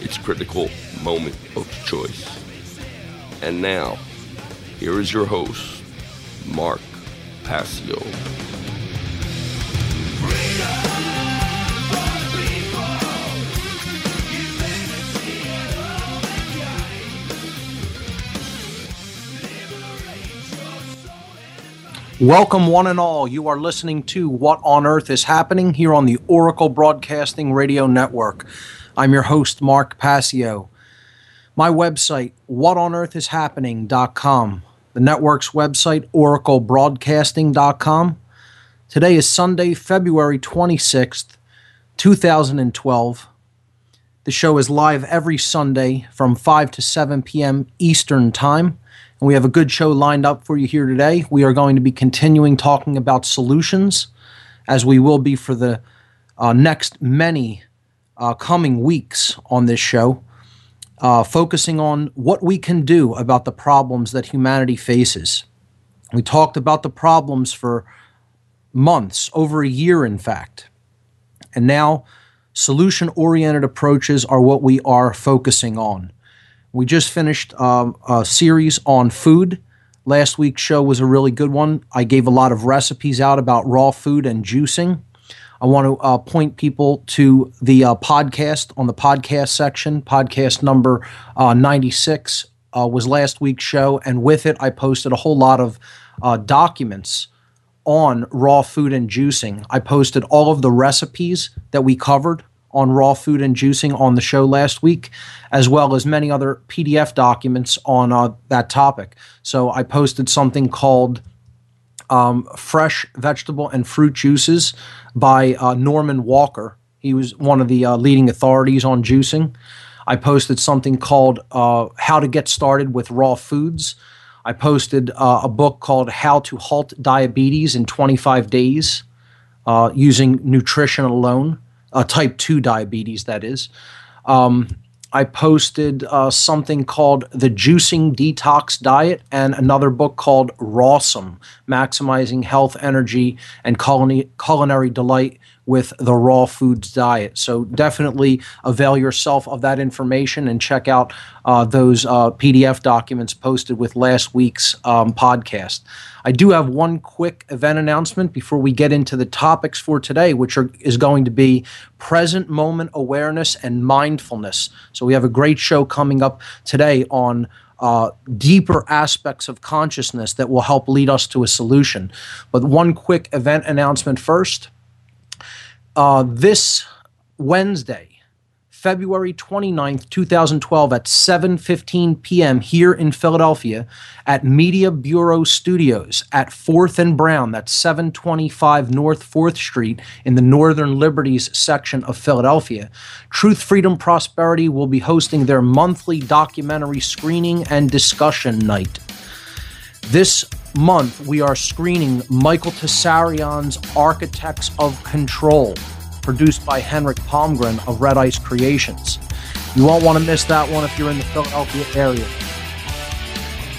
its critical moment of choice. And now, here is your host, Mark Passio. Welcome, one and all. You are listening to What on Earth is Happening here on the Oracle Broadcasting Radio Network. I'm your host, Mark Passio. My website, whatonearthishappening.com. The network's website, oraclebroadcasting.com. Today is Sunday, February 26th, 2012. The show is live every Sunday from 5 to 7 p.m. Eastern Time. And we have a good show lined up for you here today. We are going to be continuing talking about solutions, as we will be for the uh, next many uh, coming weeks on this show, uh, focusing on what we can do about the problems that humanity faces. We talked about the problems for months, over a year, in fact. And now, solution oriented approaches are what we are focusing on. We just finished um, a series on food. Last week's show was a really good one. I gave a lot of recipes out about raw food and juicing. I want to uh, point people to the uh, podcast on the podcast section. Podcast number uh, 96 uh, was last week's show, and with it, I posted a whole lot of uh, documents on raw food and juicing. I posted all of the recipes that we covered on raw food and juicing on the show last week, as well as many other PDF documents on uh, that topic. So I posted something called um, Fresh Vegetable and Fruit Juices by uh, Norman Walker. He was one of the uh, leading authorities on juicing. I posted something called uh, How to Get Started with Raw Foods. I posted uh, a book called How to Halt Diabetes in 25 Days uh, using nutrition alone type 2 diabetes, that is. Um, I posted uh, something called The Juicing Detox Diet and another book called Rawsome Maximizing Health, Energy, and Culinary, Culinary Delight with the Raw Foods Diet. So definitely avail yourself of that information and check out uh, those uh, PDF documents posted with last week's um, podcast. I do have one quick event announcement before we get into the topics for today, which are, is going to be present moment awareness and mindfulness. So we have a great show coming up today on uh, deeper aspects of consciousness that will help lead us to a solution. But one quick event announcement first. Uh, this Wednesday, February 29th, 2012 at 7:15 p.m. here in Philadelphia at Media Bureau Studios at 4th and Brown, that's 725 North 4th Street in the Northern Liberties section of Philadelphia. Truth, Freedom, Prosperity will be hosting their monthly documentary screening and discussion night. This month, we are screening Michael Tsarion's Architects of Control, produced by Henrik Palmgren of Red Ice Creations. You won't want to miss that one if you're in the Philadelphia area.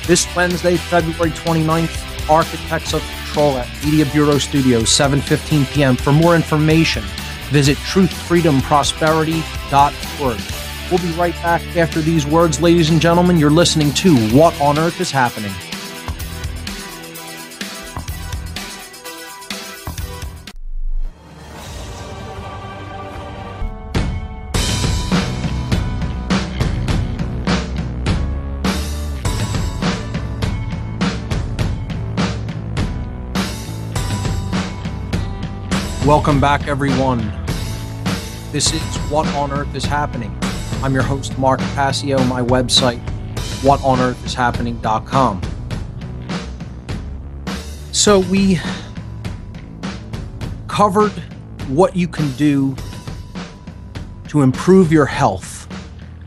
This Wednesday, February 29th, Architects of Control at Media Bureau Studios, 7.15 p.m. For more information, visit truthfreedomprosperity.org. We'll be right back after these words, ladies and gentlemen. You're listening to What on Earth is Happening. Welcome back, everyone. This is What on Earth is Happening. I'm your host, Mark Passio. My website, whatonearthishappening.com. So, we covered what you can do to improve your health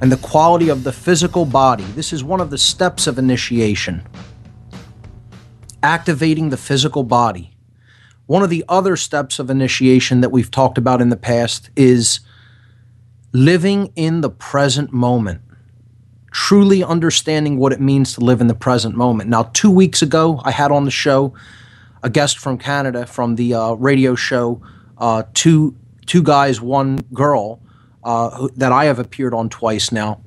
and the quality of the physical body. This is one of the steps of initiation activating the physical body. One of the other steps of initiation that we've talked about in the past is living in the present moment, truly understanding what it means to live in the present moment. Now, two weeks ago, I had on the show a guest from Canada from the uh, radio show uh, Two Two Guys, One Girl uh, who, that I have appeared on twice now,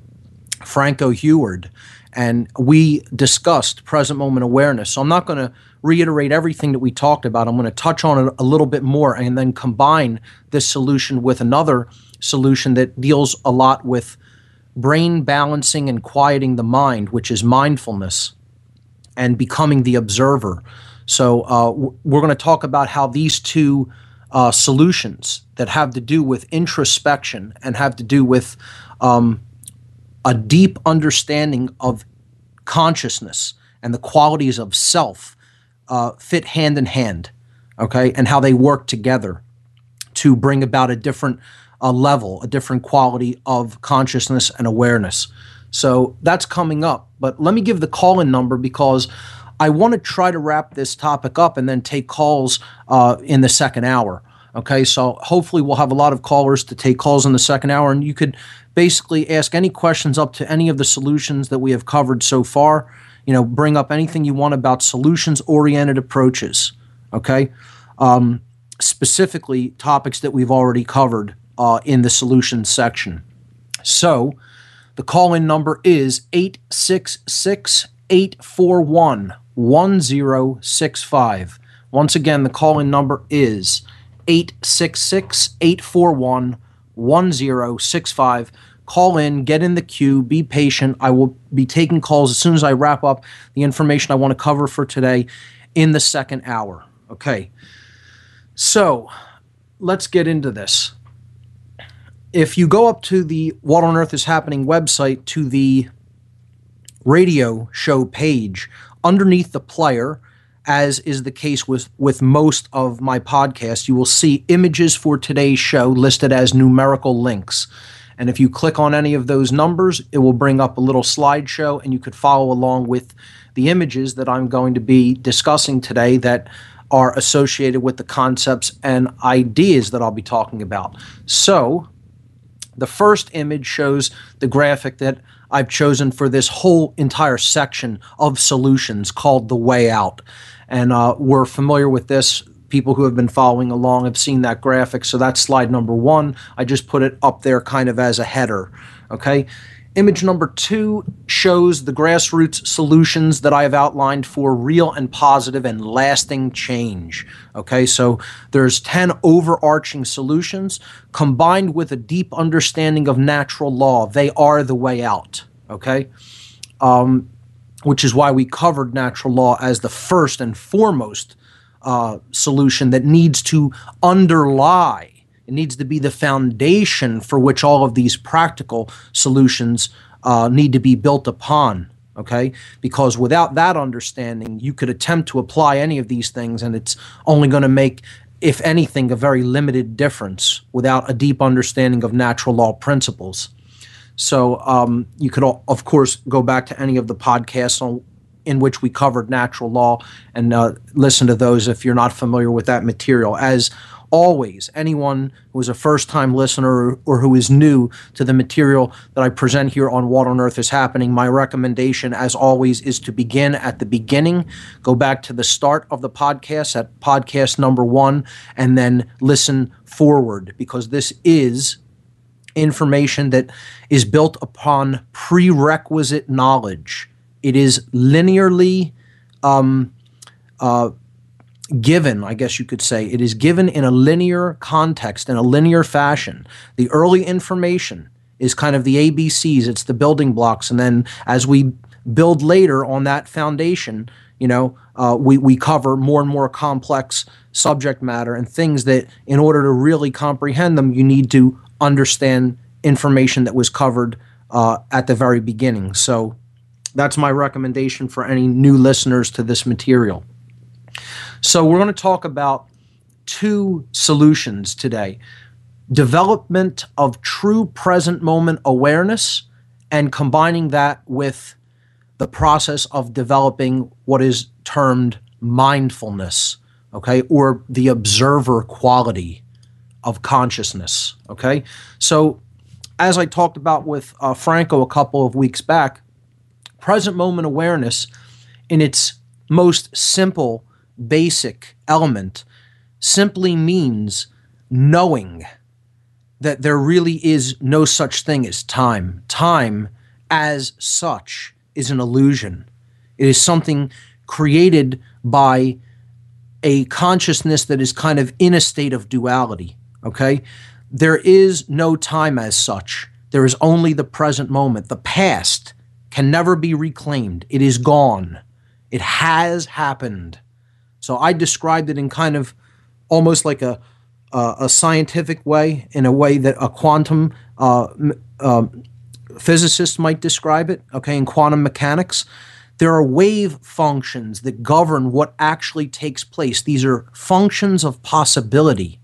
Franco Heward and we discussed present moment awareness. So I'm not going to reiterate everything that we talked about. I'm going to touch on it a little bit more and then combine this solution with another solution that deals a lot with brain balancing and quieting the mind, which is mindfulness and becoming the observer. So uh, we're going to talk about how these two uh, solutions that have to do with introspection and have to do with um, a deep understanding of consciousness and the qualities of self uh, fit hand in hand, okay, and how they work together to bring about a different uh, level, a different quality of consciousness and awareness. So that's coming up. But let me give the call in number because I want to try to wrap this topic up and then take calls uh, in the second hour. Okay, so hopefully we'll have a lot of callers to take calls in the second hour, and you could basically ask any questions up to any of the solutions that we have covered so far. You know, bring up anything you want about solutions oriented approaches. Okay, um, specifically topics that we've already covered uh, in the solutions section. So the call in number is 866 841 1065. Once again, the call in number is 866 841 1065. Call in, get in the queue, be patient. I will be taking calls as soon as I wrap up the information I want to cover for today in the second hour. Okay. So let's get into this. If you go up to the What on Earth is Happening website to the radio show page, underneath the player, as is the case with, with most of my podcasts, you will see images for today's show listed as numerical links. And if you click on any of those numbers, it will bring up a little slideshow, and you could follow along with the images that I'm going to be discussing today that are associated with the concepts and ideas that I'll be talking about. So, the first image shows the graphic that I've chosen for this whole entire section of solutions called The Way Out. And uh, we're familiar with this. People who have been following along have seen that graphic. So that's slide number one. I just put it up there kind of as a header. Okay. Image number two shows the grassroots solutions that I have outlined for real and positive and lasting change. Okay, so there's 10 overarching solutions combined with a deep understanding of natural law. They are the way out. Okay, um, which is why we covered natural law as the first and foremost uh, solution that needs to underlie. It needs to be the foundation for which all of these practical solutions uh, need to be built upon. Okay? Because without that understanding, you could attempt to apply any of these things, and it's only going to make, if anything, a very limited difference without a deep understanding of natural law principles. So um, you could, of course, go back to any of the podcasts on, in which we covered natural law and uh, listen to those if you're not familiar with that material. As always, anyone who is a first time listener or who is new to the material that I present here on What on Earth is Happening, my recommendation, as always, is to begin at the beginning, go back to the start of the podcast at podcast number one, and then listen forward because this is information that is built upon prerequisite knowledge. It is linearly um, uh, given, I guess you could say. It is given in a linear context, in a linear fashion. The early information is kind of the ABCs, it's the building blocks. And then as we build later on that foundation, you know, uh, we, we cover more and more complex subject matter and things that, in order to really comprehend them, you need to understand information that was covered uh, at the very beginning. So that's my recommendation for any new listeners to this material. So we're going to talk about two solutions today development of true present moment awareness and combining that with the process of developing what is termed mindfulness, okay, or the observer quality of consciousness, okay? So, as I talked about with uh, Franco a couple of weeks back, present moment awareness, in its most simple, basic element, simply means knowing that there really is no such thing as time. Time, as such, is an illusion. It is something created by a consciousness that is kind of in a state of duality. Okay? There is no time as such. There is only the present moment. The past can never be reclaimed, it is gone. It has happened. So I described it in kind of almost like a uh, a scientific way, in a way that a quantum uh, uh, physicist might describe it, okay, in quantum mechanics. There are wave functions that govern what actually takes place. These are functions of possibility,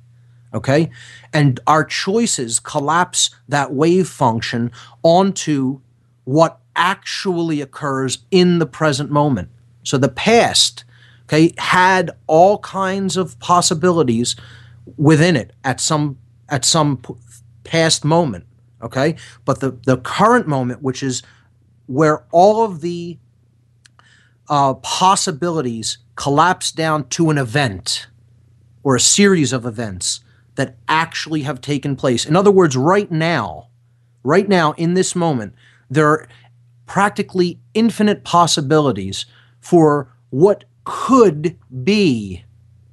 okay? And our choices collapse that wave function onto what actually occurs in the present moment. So the past, okay, had all kinds of possibilities within it at some at some p- past moment okay but the the current moment which is where all of the uh, possibilities collapse down to an event or a series of events that actually have taken place in other words right now right now in this moment there are practically infinite possibilities for what could be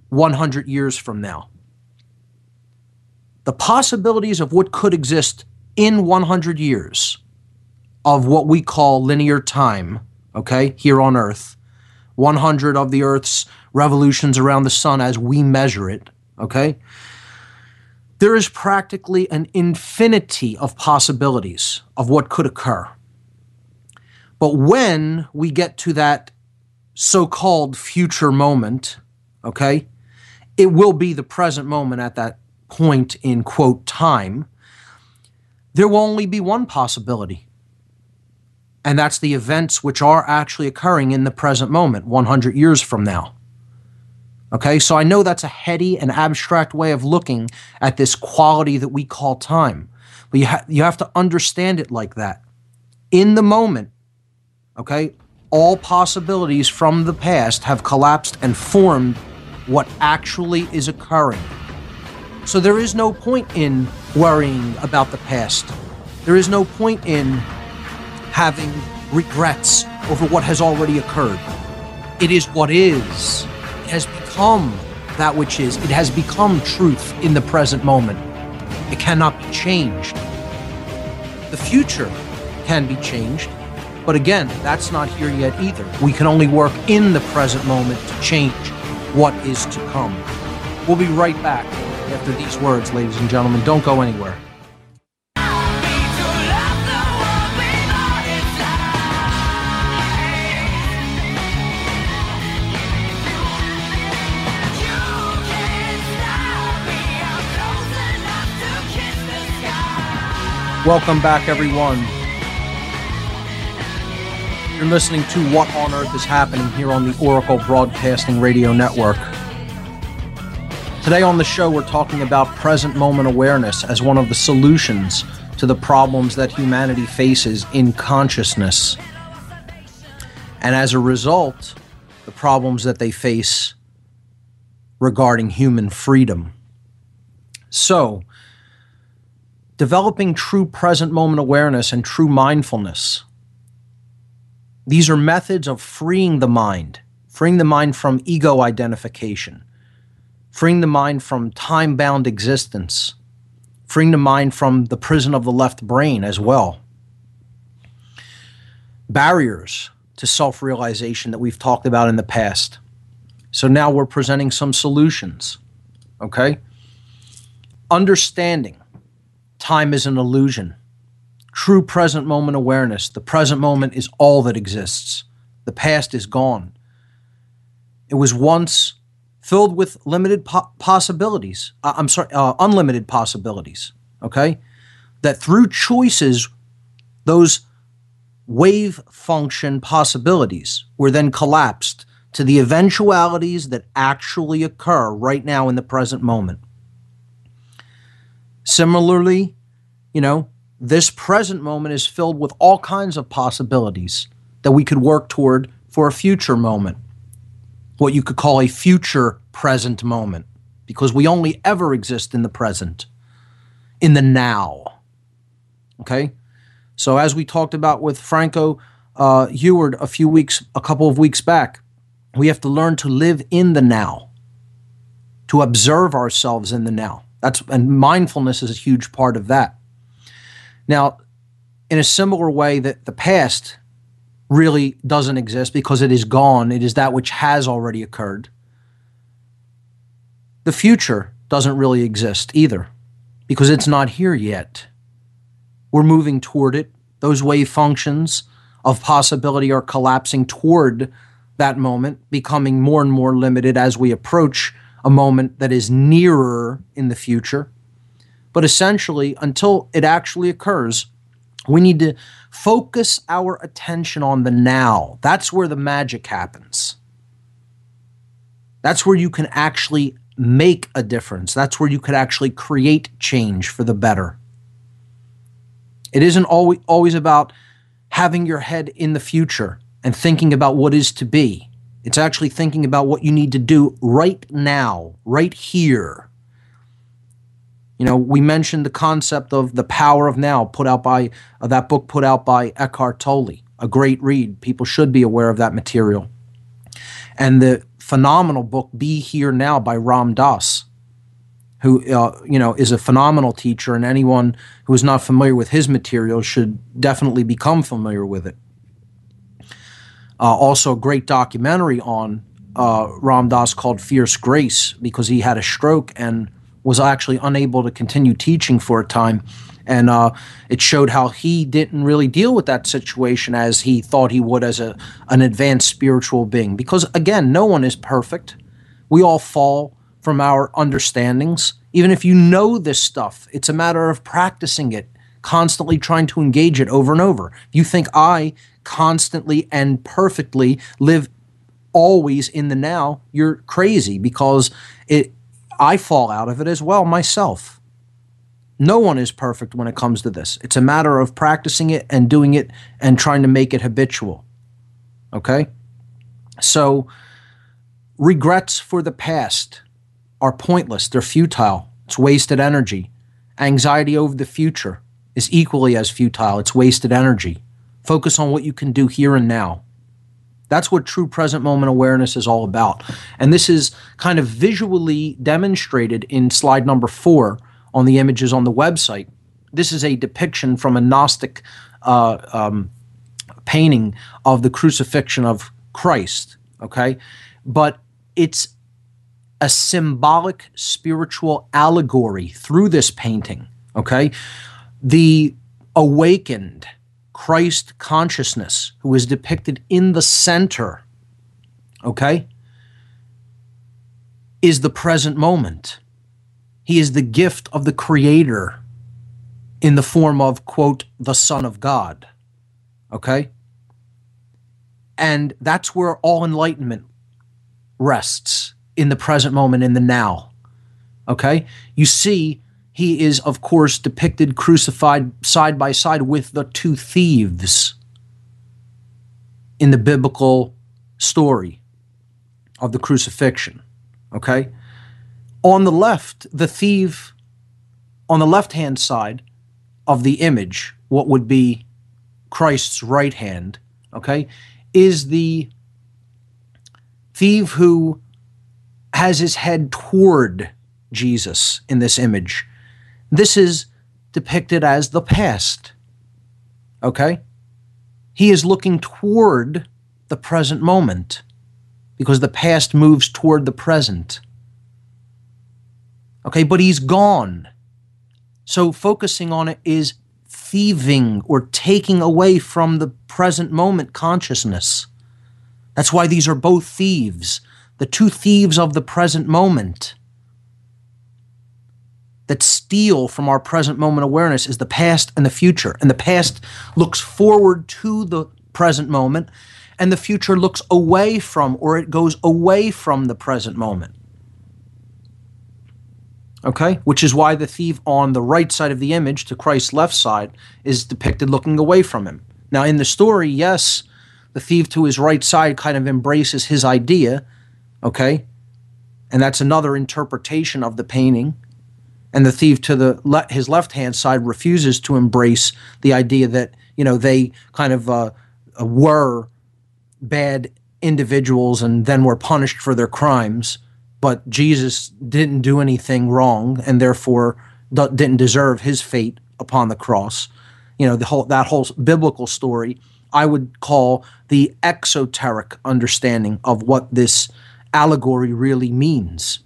100 years from now the possibilities of what could exist in 100 years of what we call linear time, okay, here on Earth, 100 of the Earth's revolutions around the sun as we measure it, okay, there is practically an infinity of possibilities of what could occur. But when we get to that so called future moment, okay, it will be the present moment at that point in quote time, there will only be one possibility. And that's the events which are actually occurring in the present moment, 100 years from now. Okay, so I know that's a heady and abstract way of looking at this quality that we call time, but you, ha- you have to understand it like that. In the moment, okay, all possibilities from the past have collapsed and formed what actually is occurring. So there is no point in worrying about the past. There is no point in having regrets over what has already occurred. It is what is. It has become that which is. It has become truth in the present moment. It cannot be changed. The future can be changed, but again, that's not here yet either. We can only work in the present moment to change what is to come. We'll be right back after these words, ladies and gentlemen. Don't go anywhere. Welcome back, everyone. You're listening to What on Earth is Happening here on the Oracle Broadcasting Radio Network. Today on the show, we're talking about present moment awareness as one of the solutions to the problems that humanity faces in consciousness. And as a result, the problems that they face regarding human freedom. So, developing true present moment awareness and true mindfulness. These are methods of freeing the mind, freeing the mind from ego identification, freeing the mind from time bound existence, freeing the mind from the prison of the left brain as well. Barriers to self realization that we've talked about in the past So now we're presenting some solutions. Okay? Understanding time is an illusion. True present moment awareness. The present moment is all that exists. The past is gone. It was once filled with limited po- possibilities. Uh, I'm sorry, uh, unlimited possibilities. Okay? That through choices, those wave function possibilities were then collapsed to the eventualities that actually occur right now in the present moment. Similarly, you know, this present moment is filled with all kinds of possibilities that we could work toward for a future moment, what you could call a future present moment, because we only ever exist in the present, in the now. Okay? So, as we talked about with Franco uh, Heward a few weeks, a couple of weeks back, we have to learn to live in the now, to observe ourselves in the now. That's and mindfulness is a huge part of that. Now, in a similar way that the past really doesn't exist because it is gone, it is that which has already occurred. The future doesn't really exist either because it's not here yet. We're moving toward it. Those wave functions of possibility are collapsing toward that moment, becoming more and more limited as we approach a moment that is nearer in the future. But essentially, until it actually occurs, we need to focus our attention on the now. That's where the magic happens. That's where you can actually make a difference. That's where you could actually create change for the better. It isn't always, always about having your head in the future and thinking about what is to be. It's actually thinking about what you need to do right now, right here. You know, we mentioned the concept of the power of now, put out by uh, that book put out by Eckhart Tolle, a great read. People should be aware of that material. And the phenomenal book Be Here Now by Ram Dass, who uh, you know is a phenomenal teacher, and anyone who is not familiar with his material should definitely become familiar with it. Uh, also, a great documentary on uh, Ram Dass called Fierce Grace because he had a stroke and was actually unable to continue teaching for a time. And uh, it showed how he didn't really deal with that situation as he thought he would as a, an advanced spiritual being. Because again, no one is perfect. We all fall from our understandings. Even if you know this stuff, it's a matter of practicing it, constantly trying to engage it over and over. You think I constantly and perfectly live always in the now, you're crazy because it I fall out of it as well myself. No one is perfect when it comes to this. It's a matter of practicing it and doing it and trying to make it habitual. Okay? So regrets for the past are pointless, they're futile. It's wasted energy. Anxiety over the future is equally as futile. It's wasted energy. Focus on what you can do here and now. That's what true present moment awareness is all about. And this is kind of visually demonstrated in slide number four on the images on the website. This is a depiction from a Gnostic uh, um, painting of the crucifixion of Christ, okay? But it's a symbolic spiritual allegory through this painting, okay? The awakened, Christ consciousness, who is depicted in the center, okay, is the present moment. He is the gift of the Creator in the form of, quote, the Son of God, okay? And that's where all enlightenment rests in the present moment, in the now, okay? You see, he is, of course, depicted crucified side by side with the two thieves in the biblical story of the crucifixion. Okay? On the left, the thief, on the left hand side of the image, what would be Christ's right hand, okay, is the thief who has his head toward Jesus in this image. This is depicted as the past. Okay? He is looking toward the present moment. because the past moves toward the present. Okay, but he's gone. So focusing on it is thieving or taking away from the present moment consciousness. That's why these are both thieves, the two thieves of the present moment that steal from our present moment awareness is the past and the future. And the past looks forward to the present moment, and the future looks away from or it goes away from the present moment. Okay? Which is why the thief on the right side of the image to Christ's left side is depicted looking away from him. Now, in the story, yes, the thief to his right side kind of embraces his idea, okay? And that's another interpretation of the painting and the thief to the le- his left hand side refuses to embrace the idea that you know they kind of uh, were bad individuals and then were punished for their crimes but jesus didn't do anything wrong and therefore d- didn't deserve his fate upon the cross. You know the whole that whole biblical story i would call the exoteric understanding of what this allegory really means.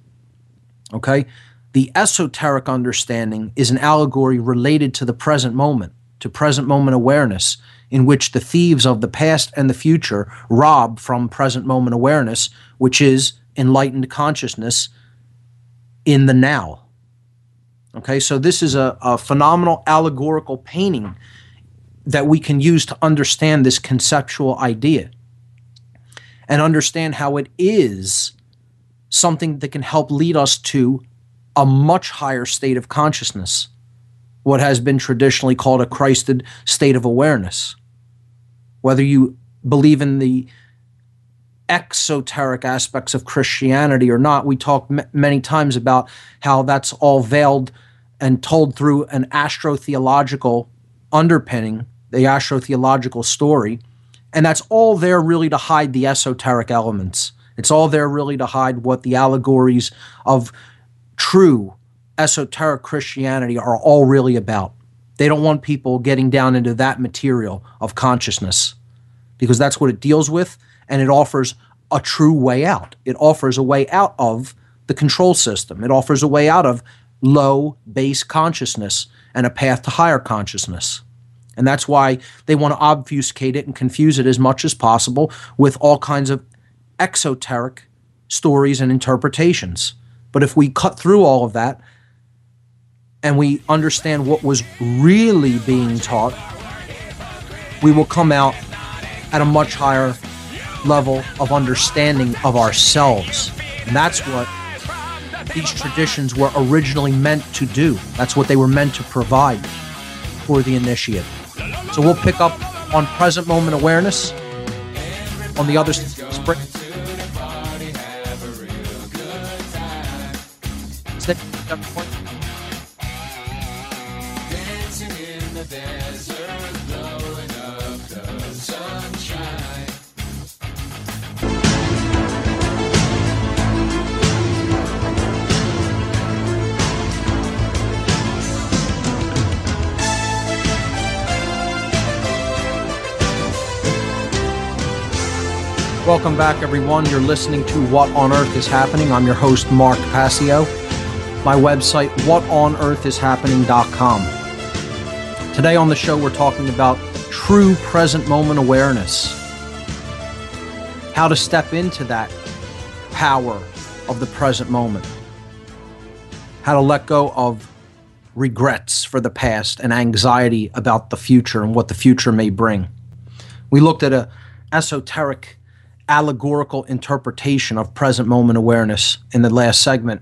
Okay the esoteric understanding is an allegory related to the present moment, to present moment awareness, in which the thieves of the past and the future rob from present moment awareness, which is enlightened consciousness in the now. Okay, so this is a, a phenomenal allegorical painting that we can use to understand this conceptual idea and understand how it is something that can help lead us to a much higher state of consciousness, what has been traditionally called a Christed state of awareness. Whether you believe in the exoteric aspects of Christianity or not, we talk m- many times about how that's all veiled and told through an astrotheological underpinning, the astrotheological story. And that's all there really to hide the esoteric elements. It's all there really to hide what the allegories of true esoteric Christianity are all really about. They don't want people getting down into that material of consciousness because that's what it deals with and it offers a true way out. It offers a way out of the control system. It offers a way out of low base consciousness and a path to higher consciousness. And that's why they want to obfuscate it and confuse it as much as possible with all kinds of exoteric stories and interpretations. But if we cut through all of that and we understand what was really being taught, we will come out at a much higher level of understanding of ourselves. And that's what these traditions were originally meant to do. That's what they were meant to provide for the initiate. So we'll pick up on present moment awareness on the other spring. Welcome back, everyone. You're listening to What on Earth is Happening. I'm your host, Mark Passio. My website, whatonearthishappening.com. Today on the show, we're talking about true present moment awareness. How to step into that power of the present moment. How to let go of regrets for the past and anxiety about the future and what the future may bring. We looked at a esoteric allegorical interpretation of present moment awareness in the last segment.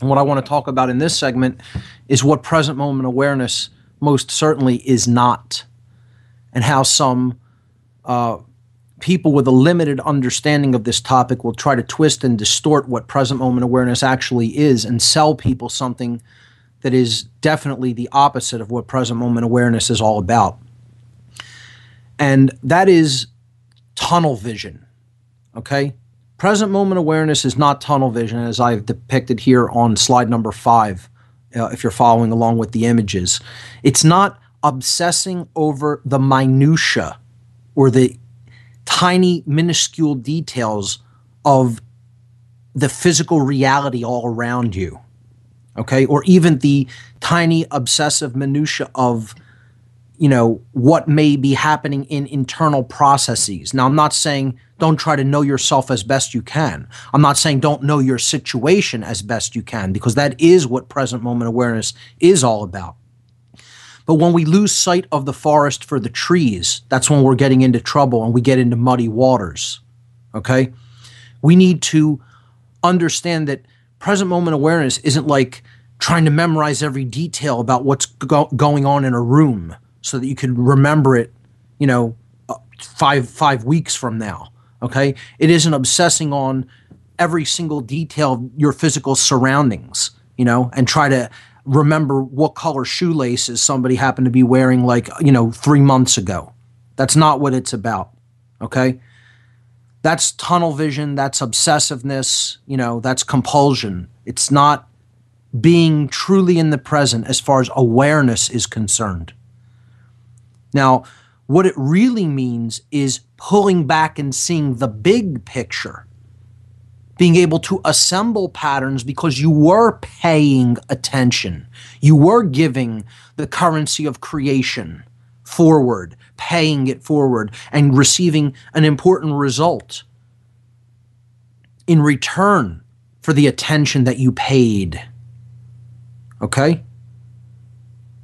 And what I want to talk about in this segment is what present moment awareness most certainly is not, and how some uh, people with a limited understanding of this topic will try to twist and distort what present moment awareness actually is and sell people something that is definitely the opposite of what present moment awareness is all about. And that is tunnel vision. Okay? Present moment awareness is not tunnel vision, as I've depicted here on slide number five, uh, if you're following along with the images. It's not obsessing over the minutiae or the tiny, minuscule details of the physical reality all around you. Okay? Or even the tiny obsessive minutia of you know what may be happening in internal processes. Now I'm not saying don't try to know yourself as best you can. I'm not saying don't know your situation as best you can because that is what present moment awareness is all about. But when we lose sight of the forest for the trees, that's when we're getting into trouble and we get into muddy waters. Okay? We need to understand that present moment awareness isn't like trying to memorize every detail about what's go- going on in a room so that you can remember it, you know, uh, five five weeks from now. Okay, it isn't obsessing on every single detail of your physical surroundings, you know, and try to remember what color shoelaces somebody happened to be wearing, like you know, three months ago. That's not what it's about. Okay. That's tunnel vision. That's obsessiveness. You know, that's compulsion. It's not being truly in the present as far as awareness is concerned. Now, what it really means is pulling back and seeing the big picture, being able to assemble patterns because you were paying attention. You were giving the currency of creation forward, paying it forward, and receiving an important result in return for the attention that you paid. Okay?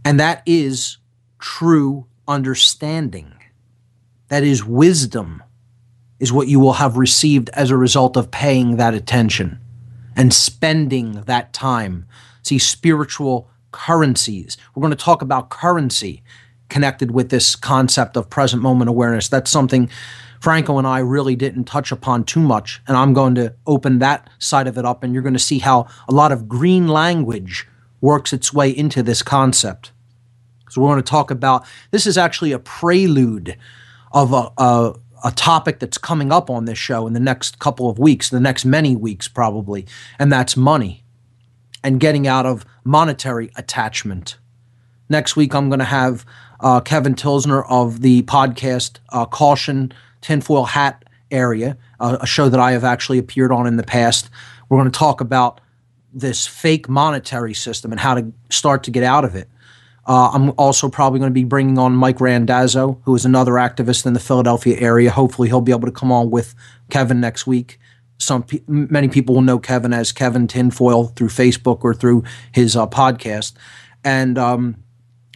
And that is true understanding. That is wisdom, is what you will have received as a result of paying that attention and spending that time. See, spiritual currencies. We're going to talk about currency connected with this concept of present moment awareness. That's something Franco and I really didn't touch upon too much. And I'm going to open that side of it up, and you're going to see how a lot of green language works its way into this concept. So we're going to talk about this is actually a prelude of a, a, a topic that's coming up on this show in the next couple of weeks, the next many weeks probably, and that's money and getting out of monetary attachment. Next week, I'm going to have uh, Kevin Tilsner of the podcast uh, Caution Tinfoil Hat Area, uh, a show that I have actually appeared on in the past. We're going to talk about this fake monetary system and how to start to get out of it. Uh, I'm also probably going to be bringing on Mike Randazzo, who is another activist in the Philadelphia area. Hopefully, he'll be able to come on with Kevin next week. Some pe- many people will know Kevin as Kevin Tinfoil through Facebook or through his uh, podcast, and um,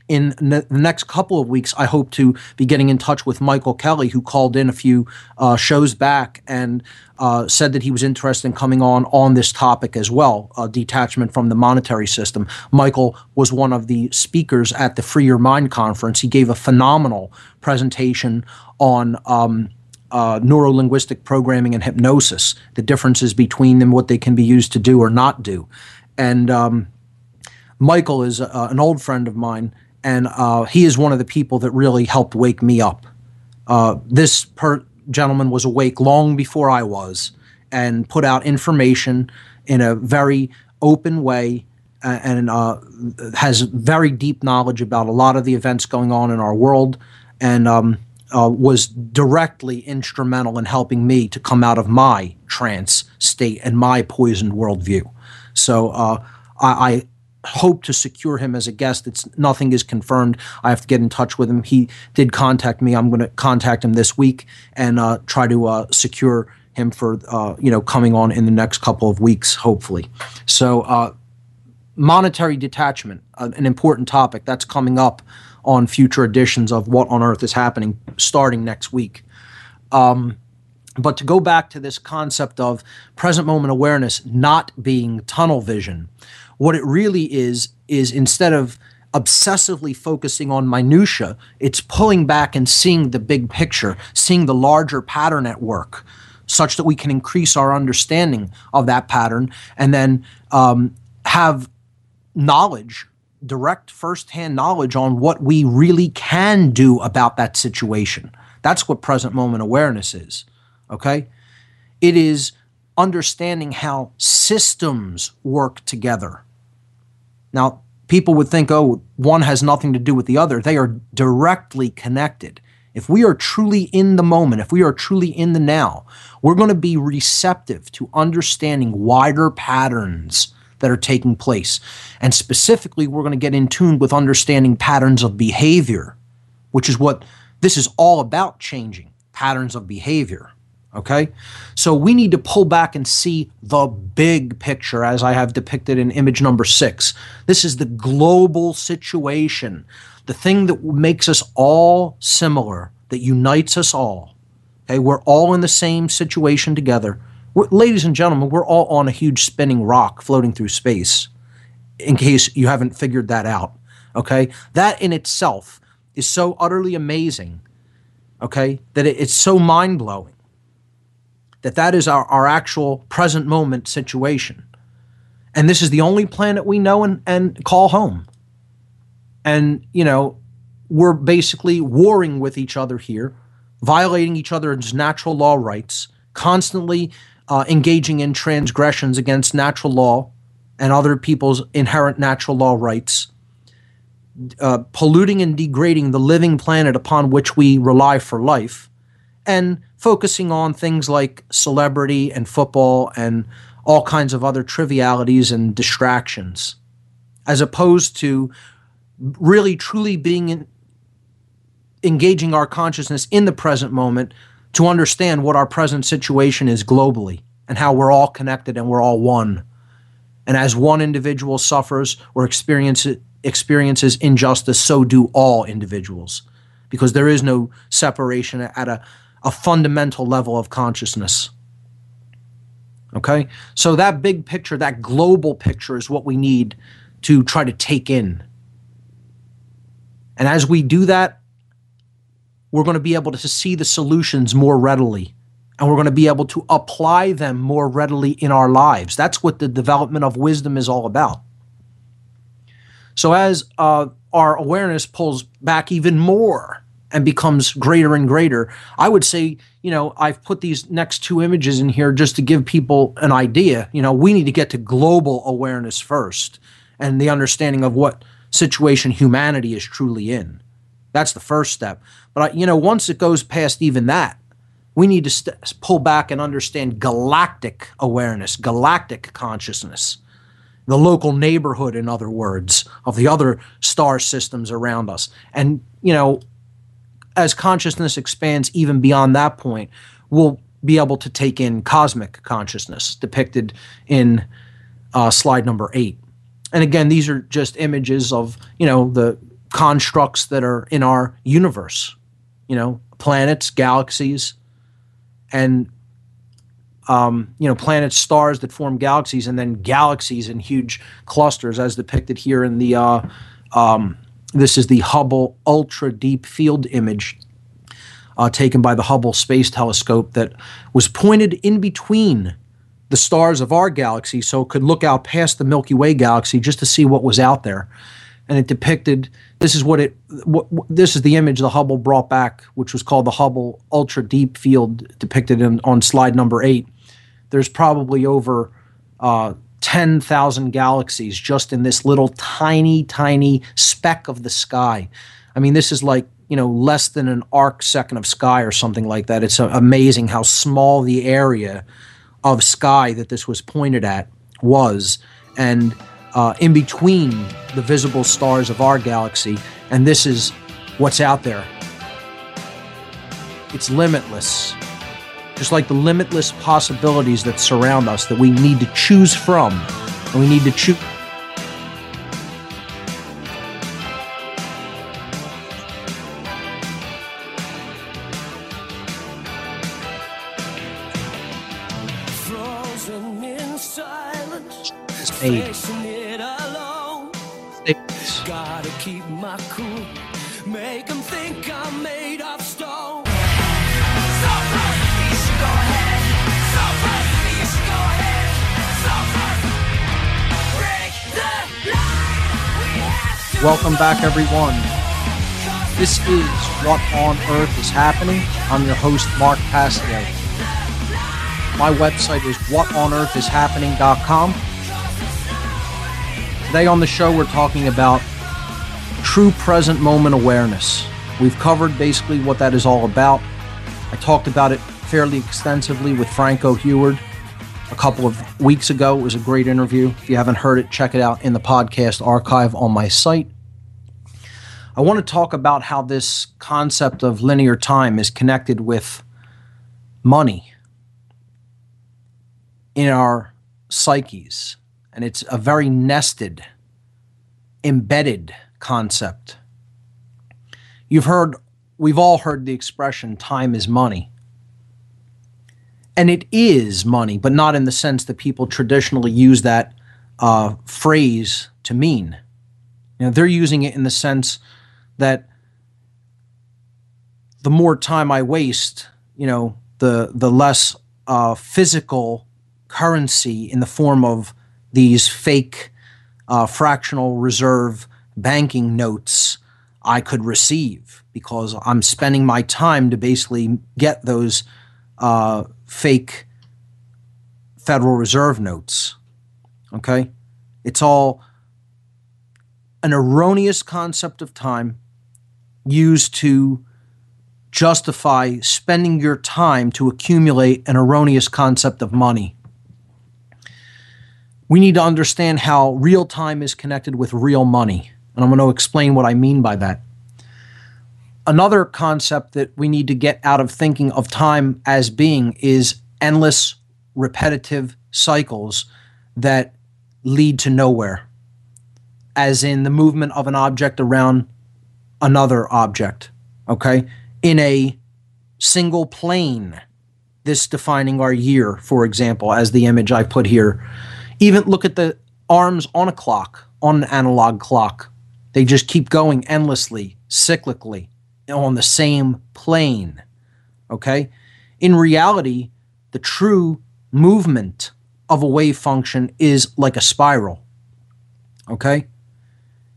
in the next couple of weeks, I hope to be getting in touch with Michael Kelly, who called in a few uh, shows back and uh, said that he was interested in coming on on this topic as well uh, detachment from the monetary system. Michael was one of the speakers at the Free Your Mind conference. He gave a phenomenal presentation on. Um, uh, neuro linguistic programming and hypnosis, the differences between them, what they can be used to do or not do. And um, Michael is uh, an old friend of mine, and uh, he is one of the people that really helped wake me up. Uh, this per- gentleman was awake long before I was and put out information in a very open way and uh, has very deep knowledge about a lot of the events going on in our world and um, uh, was directly instrumental in helping me to come out of my trance state and my poisoned worldview. So uh, I, I hope to secure him as a guest. It's nothing is confirmed. I have to get in touch with him. He did contact me. I'm going to contact him this week and uh, try to uh, secure him for uh, you know coming on in the next couple of weeks, hopefully. So uh, monetary detachment, uh, an important topic that's coming up on future editions of What on Earth is Happening, starting next week. Um, but to go back to this concept of present moment awareness not being tunnel vision, what it really is is instead of obsessively focusing on minutia, it's pulling back and seeing the big picture, seeing the larger pattern at work, such that we can increase our understanding of that pattern and then um, have knowledge, direct firsthand knowledge on what we really can do about that situation. That's what present moment awareness is. Okay? It is understanding how systems work together now, people would think, oh, one has nothing to do with the other. They are directly connected. if we are truly in the moment, if we are truly in the now, we're going to be receptive to understanding wider patterns that are taking place. And specifically, we're going to get in tune with understanding patterns of behavior, which is what this is all about changing patterns of behavior. Okay? So we need to pull back and see the big picture as I have depicted in image number six. This is the global situation, the thing that makes us all similar, that unites us all. Okay? We're all in the same situation together. We're, ladies and gentlemen, we're all on a huge spinning rock floating through space, in case you haven't figured that out. Okay? That in itself is so utterly amazing, okay, that it, it's so mind blowing that that is our, our actual present moment situation. And this is the only planet we know and, and call home. And, you know, we're basically warring with each other here, violating each other's natural law rights, constantly uh, engaging in transgressions against natural law and other people's inherent natural law rights, uh, polluting and degrading the living planet upon which we rely for life, and focusing on things like celebrity and football and all kinds of other trivialities and distractions, as opposed to really truly being in, engaging our consciousness in the present moment to understand what our present situation is globally and how we're all connected and we're all one. And as one individual suffers or experiences, experiences injustice, so do all individuals, because there is no separation at a, a fundamental level of consciousness. Okay? So that big picture, that global picture, is what we need to try to take in. And as we do that, we're going to be able to see the solutions more readily and we're going to be able to apply them more readily in our lives. That's what the development of wisdom is all about. So, as uh, our awareness pulls back even more and becomes greater and greater, I would say, you know, I've put these next two images in here just to give people an idea. You know, we need to get to global awareness first and the understanding of what situation humanity is truly in. That's the first step. But, you know, once it goes past even that, we need to st- pull back and understand galactic awareness, galactic consciousness, the local neighborhood, in other words, of the other star systems around us. And, you know, as consciousness expands even beyond that point, we'll be able to take in cosmic consciousness depicted in uh, slide number eight. And again, these are just images of, you know, the constructs that are in our universe, you know, planets, galaxies, and um, you know planets, stars that form galaxies, and then galaxies in huge clusters, as depicted here in the. Uh, um, this is the Hubble Ultra Deep Field image uh, taken by the Hubble Space Telescope that was pointed in between the stars of our galaxy, so it could look out past the Milky Way galaxy just to see what was out there and it depicted this is what it what, this is the image the Hubble brought back, which was called the Hubble Ultra Deep Field, depicted in, on slide number eight. There's probably over uh, 10,000 galaxies just in this little tiny, tiny speck of the sky. I mean, this is like you know less than an arc second of sky or something like that. It's amazing how small the area of sky that this was pointed at was, and uh, in between the visible stars of our galaxy, and this is what's out there. It's limitless. Just like the limitless possibilities that surround us that we need to choose from, and we need to choose. Welcome back, everyone. This is What on Earth is Happening. I'm your host, Mark Passio. My website is whatonearthishappening.com. Today on the show, we're talking about true present moment awareness. We've covered basically what that is all about. I talked about it fairly extensively with Franco Heward a couple of weeks ago. It was a great interview. If you haven't heard it, check it out in the podcast archive on my site. I want to talk about how this concept of linear time is connected with money in our psyches. And it's a very nested, embedded concept. You've heard, we've all heard the expression, time is money. And it is money, but not in the sense that people traditionally use that uh, phrase to mean. You know, they're using it in the sense that the more time I waste, you know, the the less uh, physical currency in the form of these fake uh, fractional reserve banking notes I could receive because I'm spending my time to basically get those uh, fake Federal Reserve notes. Okay? It's all an erroneous concept of time used to justify spending your time to accumulate an erroneous concept of money. We need to understand how real time is connected with real money. And I'm going to explain what I mean by that. Another concept that we need to get out of thinking of time as being is endless, repetitive cycles that lead to nowhere, as in the movement of an object around another object, okay, in a single plane. This defining our year, for example, as the image I put here. Even look at the arms on a clock, on an analog clock. They just keep going endlessly, cyclically, on the same plane. Okay? In reality, the true movement of a wave function is like a spiral. Okay?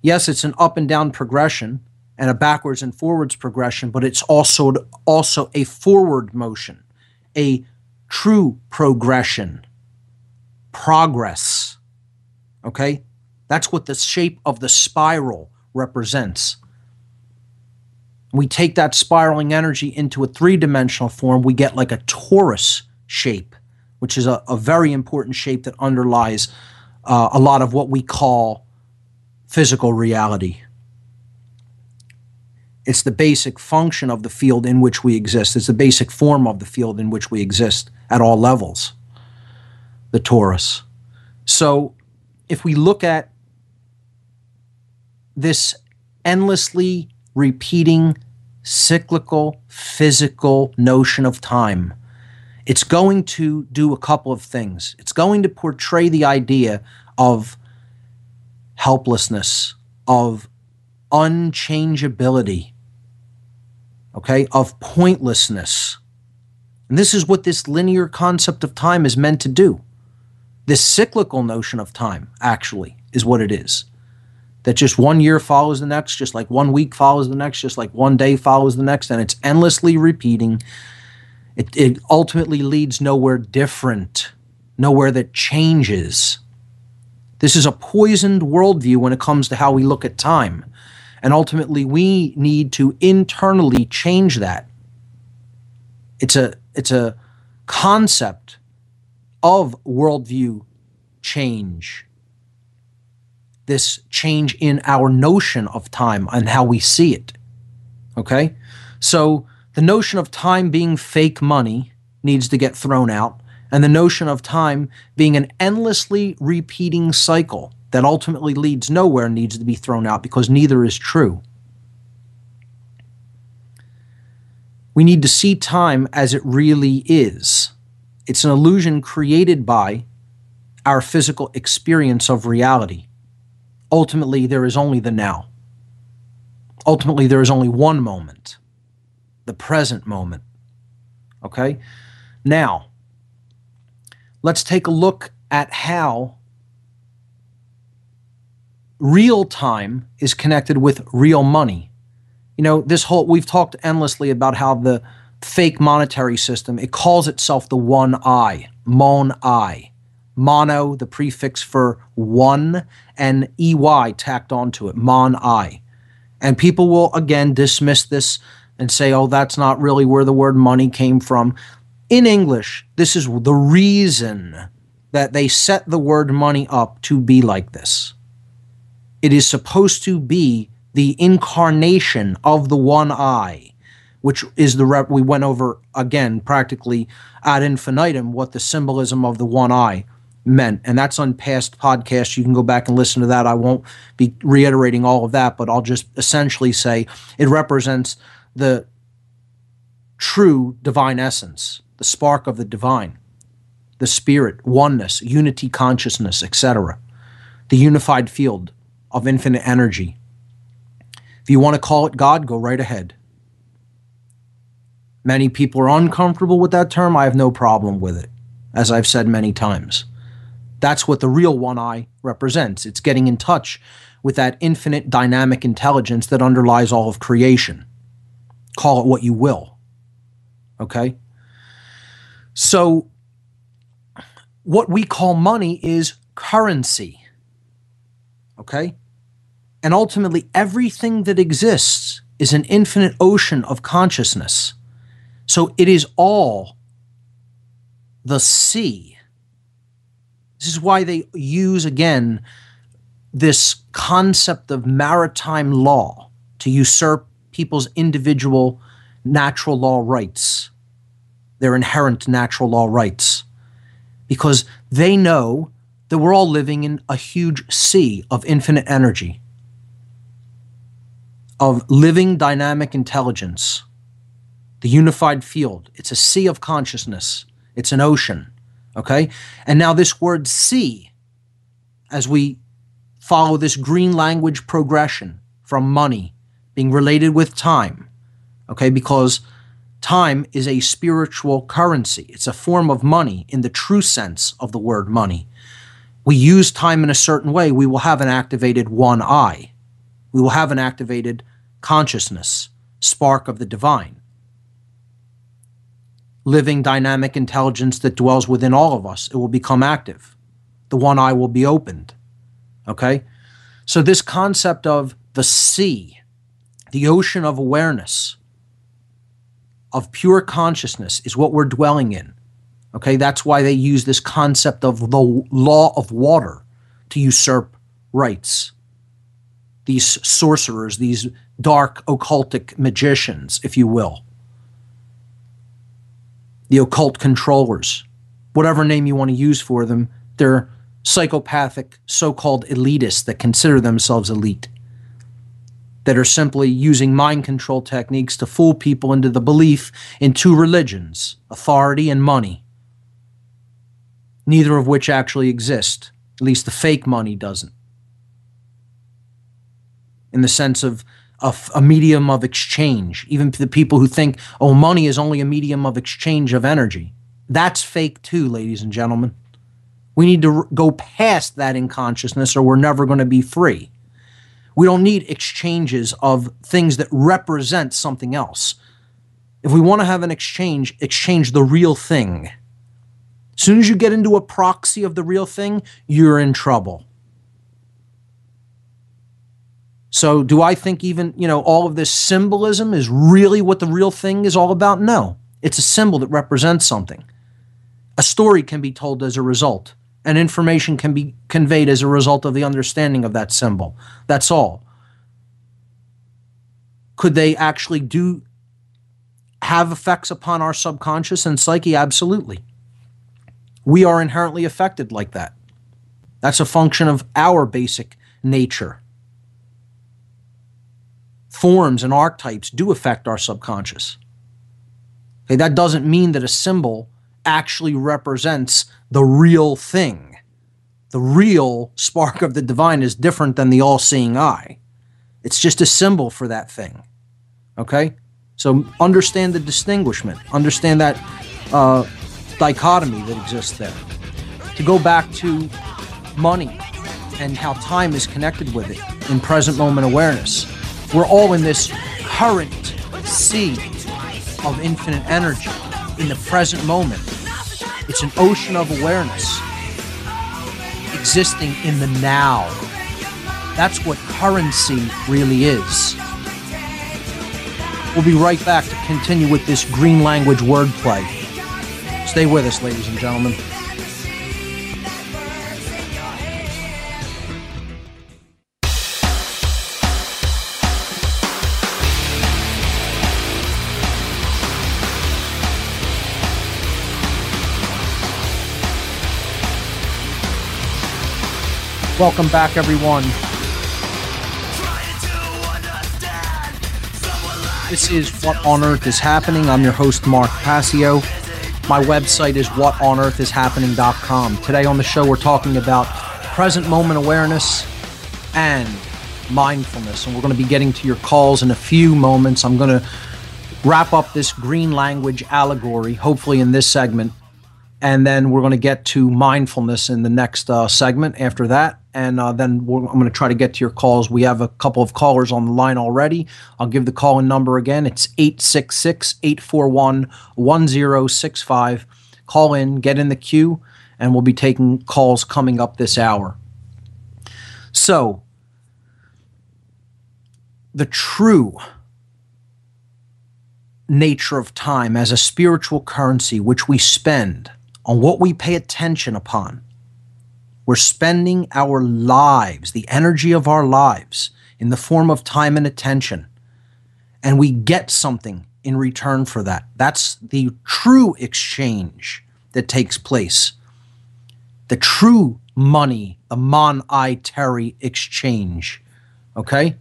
Yes, it's an up and down progression, and a backwards and forwards progression, but it's also also a forward motion, a true progression, progress. Okay? That's what the shape of the spiral represents. We take that spiraling energy into a three dimensional form, we get like a torus shape, which is a, a very important shape that underlies uh, a lot of what we call physical reality. It's the basic function of the field in which we exist. It's the basic form of the field in which we exist at all levels, the torus. So if we look at this endlessly repeating, cyclical, physical notion of time, it's going to do a couple of things. It's going to portray the idea of helplessness, of unchangeability, okay, of pointlessness. And this is what this linear concept of time is meant to do. This cyclical notion of time, actually, is what it is. That just one year follows the next, just like one week follows the next, just like one day follows the next, and it's endlessly repeating. It, it ultimately leads nowhere different, nowhere that changes. This is a poisoned worldview when it comes to how we look at time. And ultimately, we need to internally change that. It's a, it's a concept of worldview change. This change in our notion of time and how we see it. Okay? So the notion of time being fake money needs to get thrown out, and the notion of time being an endlessly repeating cycle that ultimately leads nowhere needs to be thrown out because neither is true. We need to see time as it really is. It's an illusion created by our physical experience of reality. Ultimately, there is only the now. Ultimately, there is only one moment, the present moment. Okay? Now, let's take a look at how real time is connected with real money. You know, this whole, we've talked endlessly about how the fake monetary system, it calls itself the one eye, mon I. Mono, the prefix for one, and EY tacked onto it, mon I. And people will again dismiss this and say, oh, that's not really where the word money came from. In English, this is the reason that they set the word money up to be like this. It is supposed to be the incarnation of the one eye, which is the rep we went over again practically ad infinitum what the symbolism of the one eye meant. And that's on past podcasts. You can go back and listen to that. I won't be reiterating all of that, but I'll just essentially say it represents the true divine essence, the spark of the divine, the spirit, oneness, unity consciousness, etc. The unified field of infinite energy. If you want to call it God, go right ahead. Many people are uncomfortable with that term. I have no problem with it, as I've said many times. That's what the real one eye represents. It's getting in touch with that infinite dynamic intelligence that underlies all of creation. Call it what you will. Okay? So, what we call money is currency. Okay? And ultimately, everything that exists is an infinite ocean of consciousness. So, it is all the sea this is why they use again this concept of maritime law to usurp people's individual natural law rights, their inherent natural law rights, because they know that we're all living in a huge sea of infinite energy, of living dynamic intelligence, the unified field. It's a sea of consciousness, it's an ocean. Okay? And now this word see, as we follow this green language progression from money being related with time, okay? Because time is a spiritual currency, it's a form of money in the true sense of the word money. We use time in a certain way, we will have an activated one eye. We will have an activated consciousness, spark of the divine living dynamic intelligence that dwells within all of us. It will become active. The one eye will be opened. Okay? So, this concept of the sea, the ocean of awareness, of pure consciousness, is what we're dwelling in. Okay? That's why they use this concept of the law of water to usurp rights. These sorcerers, these dark occultic magicians, if you will the occult controllers, whatever name you want to use for them, they're psychopathic so called elitists that consider themselves elite, that are simply using mind control techniques to fool people into the belief in two religions authority and money, neither of which actually exist. At least the fake money doesn't. In the sense of a, a medium of exchange. Even the people who think, oh, money is only a medium of exchange of energy. That's fake too, ladies and gentlemen. We need to go past that in consciousness or we're never going to be free. We don't need exchanges of things that represent something else. If we want to have an exchange, exchange the real thing. As soon as you get into a proxy of the real thing, you're in trouble. So, do I think even, you know, all of this symbolism is really what the real thing is all about? No. It's a symbol that represents something. A story can be told as a result, and information can be conveyed as a result of the understanding of that symbol. That's all. Could they actually do have effects upon our subconscious and psyche? Absolutely. We are inherently affected like that. That's a function of our basic nature forms and archetypes do affect our subconscious. Okay, that doesn't mean that a symbol actually represents the real thing. The real spark of the divine is different than the all seeing eye. It's just a symbol for that thing. Okay? So understand the distinguishment, understand that uh, dichotomy that exists there. To go back to money and how time is connected with it in present moment awareness. We're all in this current sea of infinite energy in the present moment. It's an ocean of awareness existing in the now. That's what currency really is. We'll be right back to continue with this green language wordplay. Stay with us, ladies and gentlemen. Welcome back, everyone. This is What on Earth is Happening. I'm your host, Mark Passio. My website is whatonearthishappening.com. Today on the show, we're talking about present moment awareness and mindfulness. And we're going to be getting to your calls in a few moments. I'm going to wrap up this green language allegory, hopefully, in this segment. And then we're going to get to mindfulness in the next uh, segment after that and uh, then I'm going to try to get to your calls. We have a couple of callers on the line already. I'll give the call in number again. It's 866 841 1065. Call in, get in the queue, and we'll be taking calls coming up this hour. So, the true nature of time as a spiritual currency which we spend on what we pay attention upon we're spending our lives, the energy of our lives, in the form of time and attention. And we get something in return for that. That's the true exchange that takes place. The true money, the monetary exchange. Okay?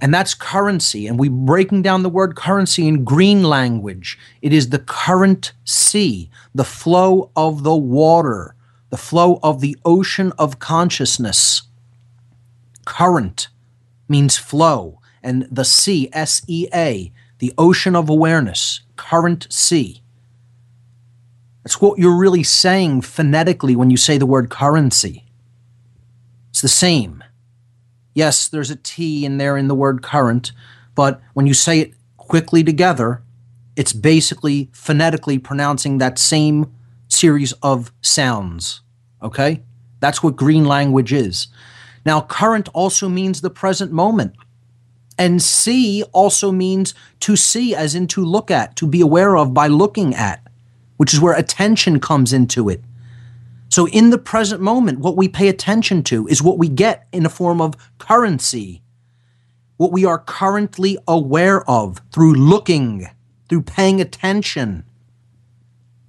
And that's currency. And we're breaking down the word currency in green language. It is the current sea, the flow of the water the flow of the ocean of consciousness. Current means flow, and the sea, S E A, the ocean of awareness, current sea. That's what you're really saying phonetically when you say the word currency. It's the same. Yes, there's a T in there in the word current, but when you say it quickly together, it's basically phonetically pronouncing that same series of sounds. Okay? That's what green language is. Now, current also means the present moment. And see also means to see, as in to look at, to be aware of by looking at, which is where attention comes into it. So, in the present moment, what we pay attention to is what we get in a form of currency, what we are currently aware of through looking, through paying attention.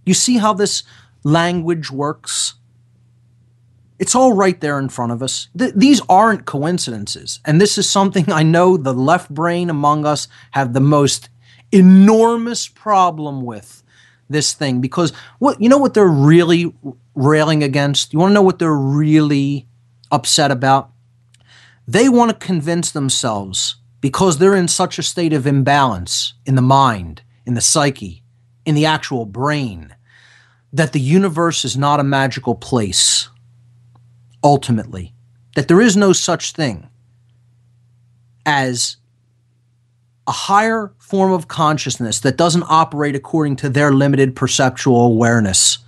You see how this language works? It's all right there in front of us. Th- these aren't coincidences. And this is something I know the left brain among us have the most enormous problem with this thing because what you know what they're really railing against? You want to know what they're really upset about? They want to convince themselves because they're in such a state of imbalance in the mind, in the psyche, in the actual brain, that the universe is not a magical place ultimately, that there is no such thing as a higher form of consciousness that doesn't operate according to their limited perceptual awareness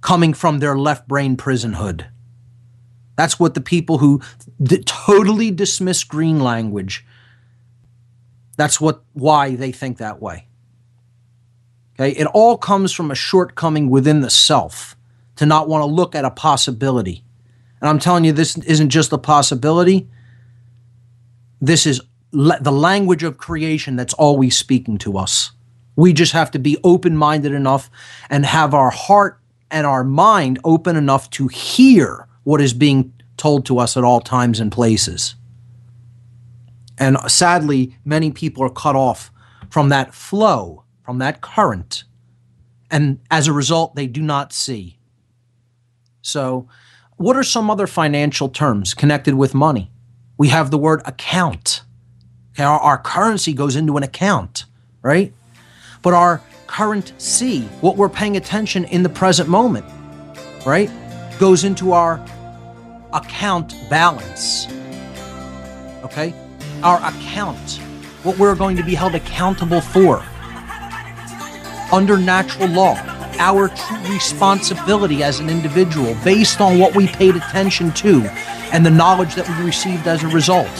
coming from their left brain prisonhood. That's what the people who d- totally dismiss green language that's what why they think that way. Okay? It all comes from a shortcoming within the self to not want to look at a possibility. And I'm telling you, this isn't just a possibility. This is le- the language of creation that's always speaking to us. We just have to be open minded enough and have our heart and our mind open enough to hear what is being told to us at all times and places. And sadly, many people are cut off from that flow, from that current. And as a result, they do not see. So, what are some other financial terms connected with money? We have the word account. Okay, our, our currency goes into an account, right? But our current C, what we're paying attention in the present moment, right, goes into our account balance. Okay? Our account, what we're going to be held accountable for under natural law our true responsibility as an individual based on what we paid attention to and the knowledge that we received as a result.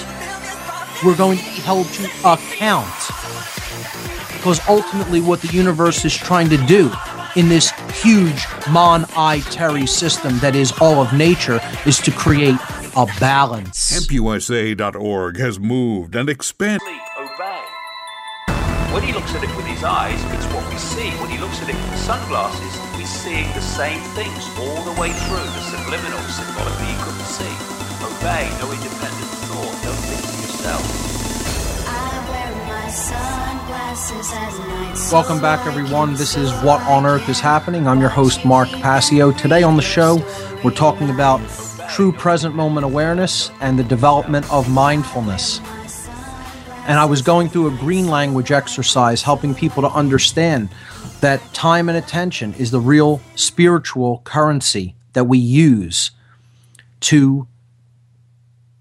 We're going to be held to account. Because ultimately, what the universe is trying to do in this huge monetary system that is all of nature is to create a balance. HempUSA.org has moved and expanded. When he looks at it with his eyes, it's what we see. When he looks at it with sunglasses, we're seeing the same things all the way through. The subliminal, symbolically, you couldn't see. Obey, no independent thought, don't think for yourself. Welcome back, everyone. This is What on. Earth is Happening. I'm your host, Mark Passio. Today on the show, we're talking about true present moment awareness and the development of mindfulness. And I was going through a green language exercise helping people to understand that time and attention is the real spiritual currency that we use to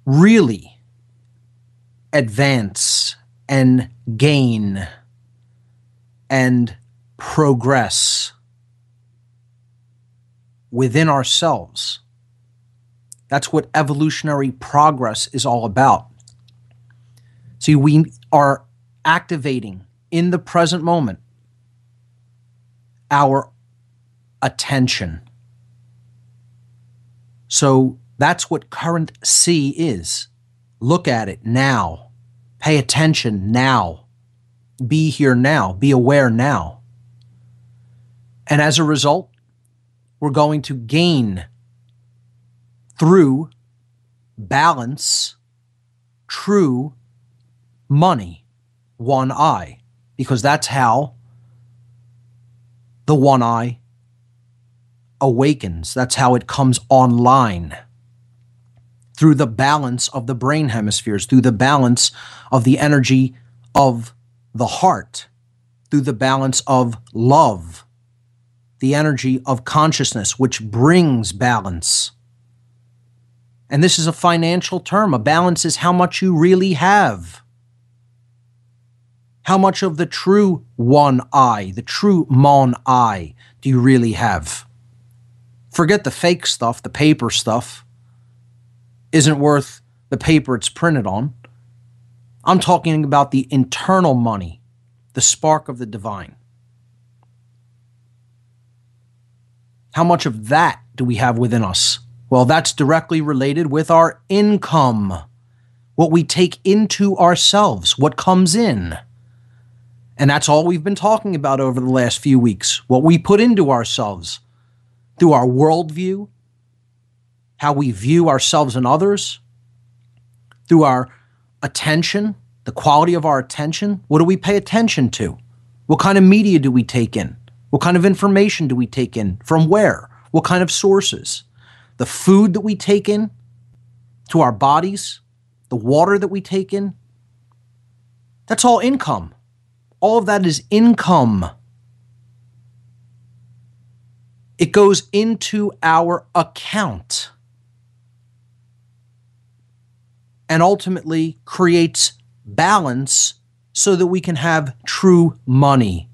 really advance and gain and progress within ourselves. That's what evolutionary progress is all about. See, we are activating in the present moment our attention. So that's what current C is. Look at it now. Pay attention now be here now, be aware now. And as a result, we're going to gain through balance true money, one eye, because that's how the one eye awakens. That's how it comes online through the balance of the brain hemispheres, through the balance of the energy of the heart through the balance of love, the energy of consciousness, which brings balance. And this is a financial term. A balance is how much you really have. How much of the true one eye, the true mon eye, do you really have? Forget the fake stuff, the paper stuff isn't worth the paper it's printed on. I'm talking about the internal money, the spark of the divine. How much of that do we have within us? Well, that's directly related with our income, what we take into ourselves, what comes in. And that's all we've been talking about over the last few weeks what we put into ourselves through our worldview, how we view ourselves and others, through our attention, the quality of our attention. What do we pay attention to? What kind of media do we take in? What kind of information do we take in? From where? What kind of sources? The food that we take in to our bodies, the water that we take in. That's all income. All of that is income. It goes into our account. and ultimately creates balance so that we can have true money.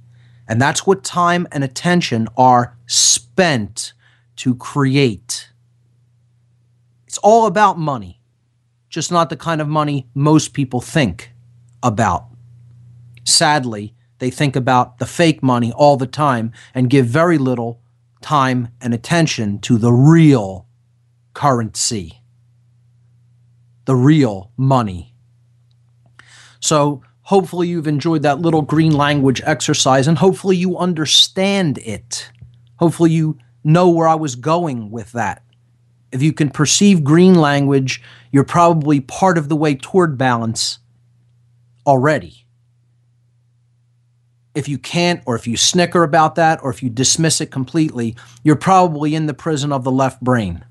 And that's what time and attention are spent to create. It's all about money, just not the kind of money most people think about. Sadly, they think about the fake money all the time and give very little time and attention to the real currency the real money. So, hopefully, you've enjoyed that little green language exercise and hopefully, you understand it. Hopefully, you know where I was going with that. If you can perceive green language, you're probably part of the way toward balance already. If you can't, or if you snicker about that, or if you dismiss it completely, you're probably in the prison of the left brain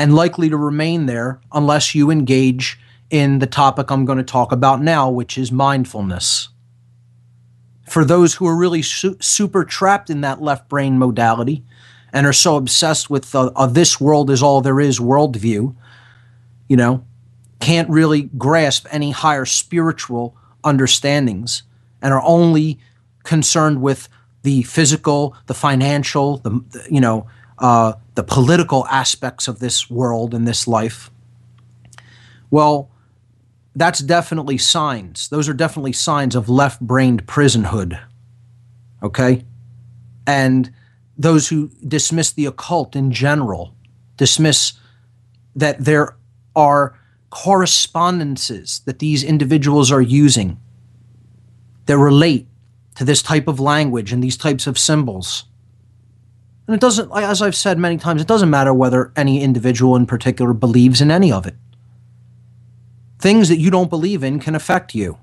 and likely to remain there unless you engage in the topic I'm going to talk about now, which is mindfulness. For those who are really su- super trapped in that left brain modality and are so obsessed with the, uh, this world is all there is worldview, you know, can't really grasp any higher spiritual understandings and are only concerned with the physical, the financial, the, the you know, uh, the political aspects of this world and this life. Well, that's definitely signs. Those are definitely signs of left brained prisonhood. Okay? And those who dismiss the occult in general, dismiss that there are correspondences that these individuals are using that relate to this type of language and these types of symbols. And it doesn't, as I've said many times, it doesn't matter whether any individual in particular believes in any of it. Things that you don't believe in can affect you,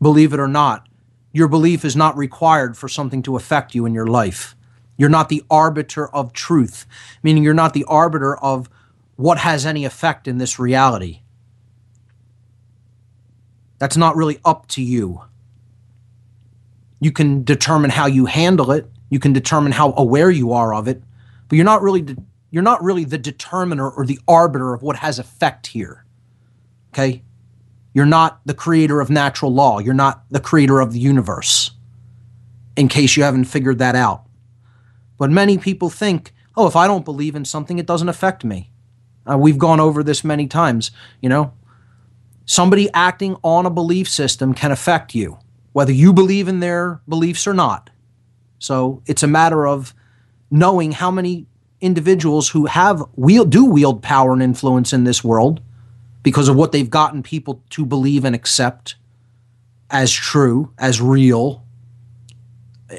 believe it or not. Your belief is not required for something to affect you in your life. You're not the arbiter of truth, meaning you're not the arbiter of what has any effect in this reality. That's not really up to you. You can determine how you handle it. You can determine how aware you are of it, but you're not really de- you're not really the determiner or the arbiter of what has effect here. Okay? You're not the creator of natural law. You're not the creator of the universe. In case you haven't figured that out. But many people think, "Oh, if I don't believe in something, it doesn't affect me." Uh, we've gone over this many times, you know. Somebody acting on a belief system can affect you, whether you believe in their beliefs or not. So it's a matter of knowing how many individuals who have wield, do wield power and influence in this world because of what they've gotten people to believe and accept as true, as real,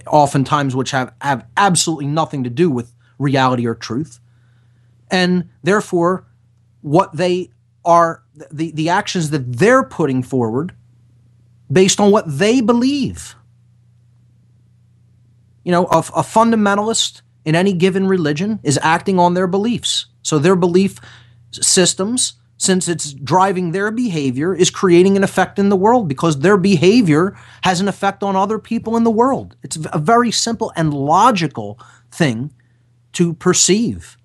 oftentimes which have, have absolutely nothing to do with reality or truth. And therefore, what they are the, the actions that they're putting forward based on what they believe. You know, a, a fundamentalist in any given religion is acting on their beliefs. So their belief systems, since it's driving their behavior, is creating an effect in the world because their behavior has an effect on other people in the world. It's a very simple and logical thing to perceive.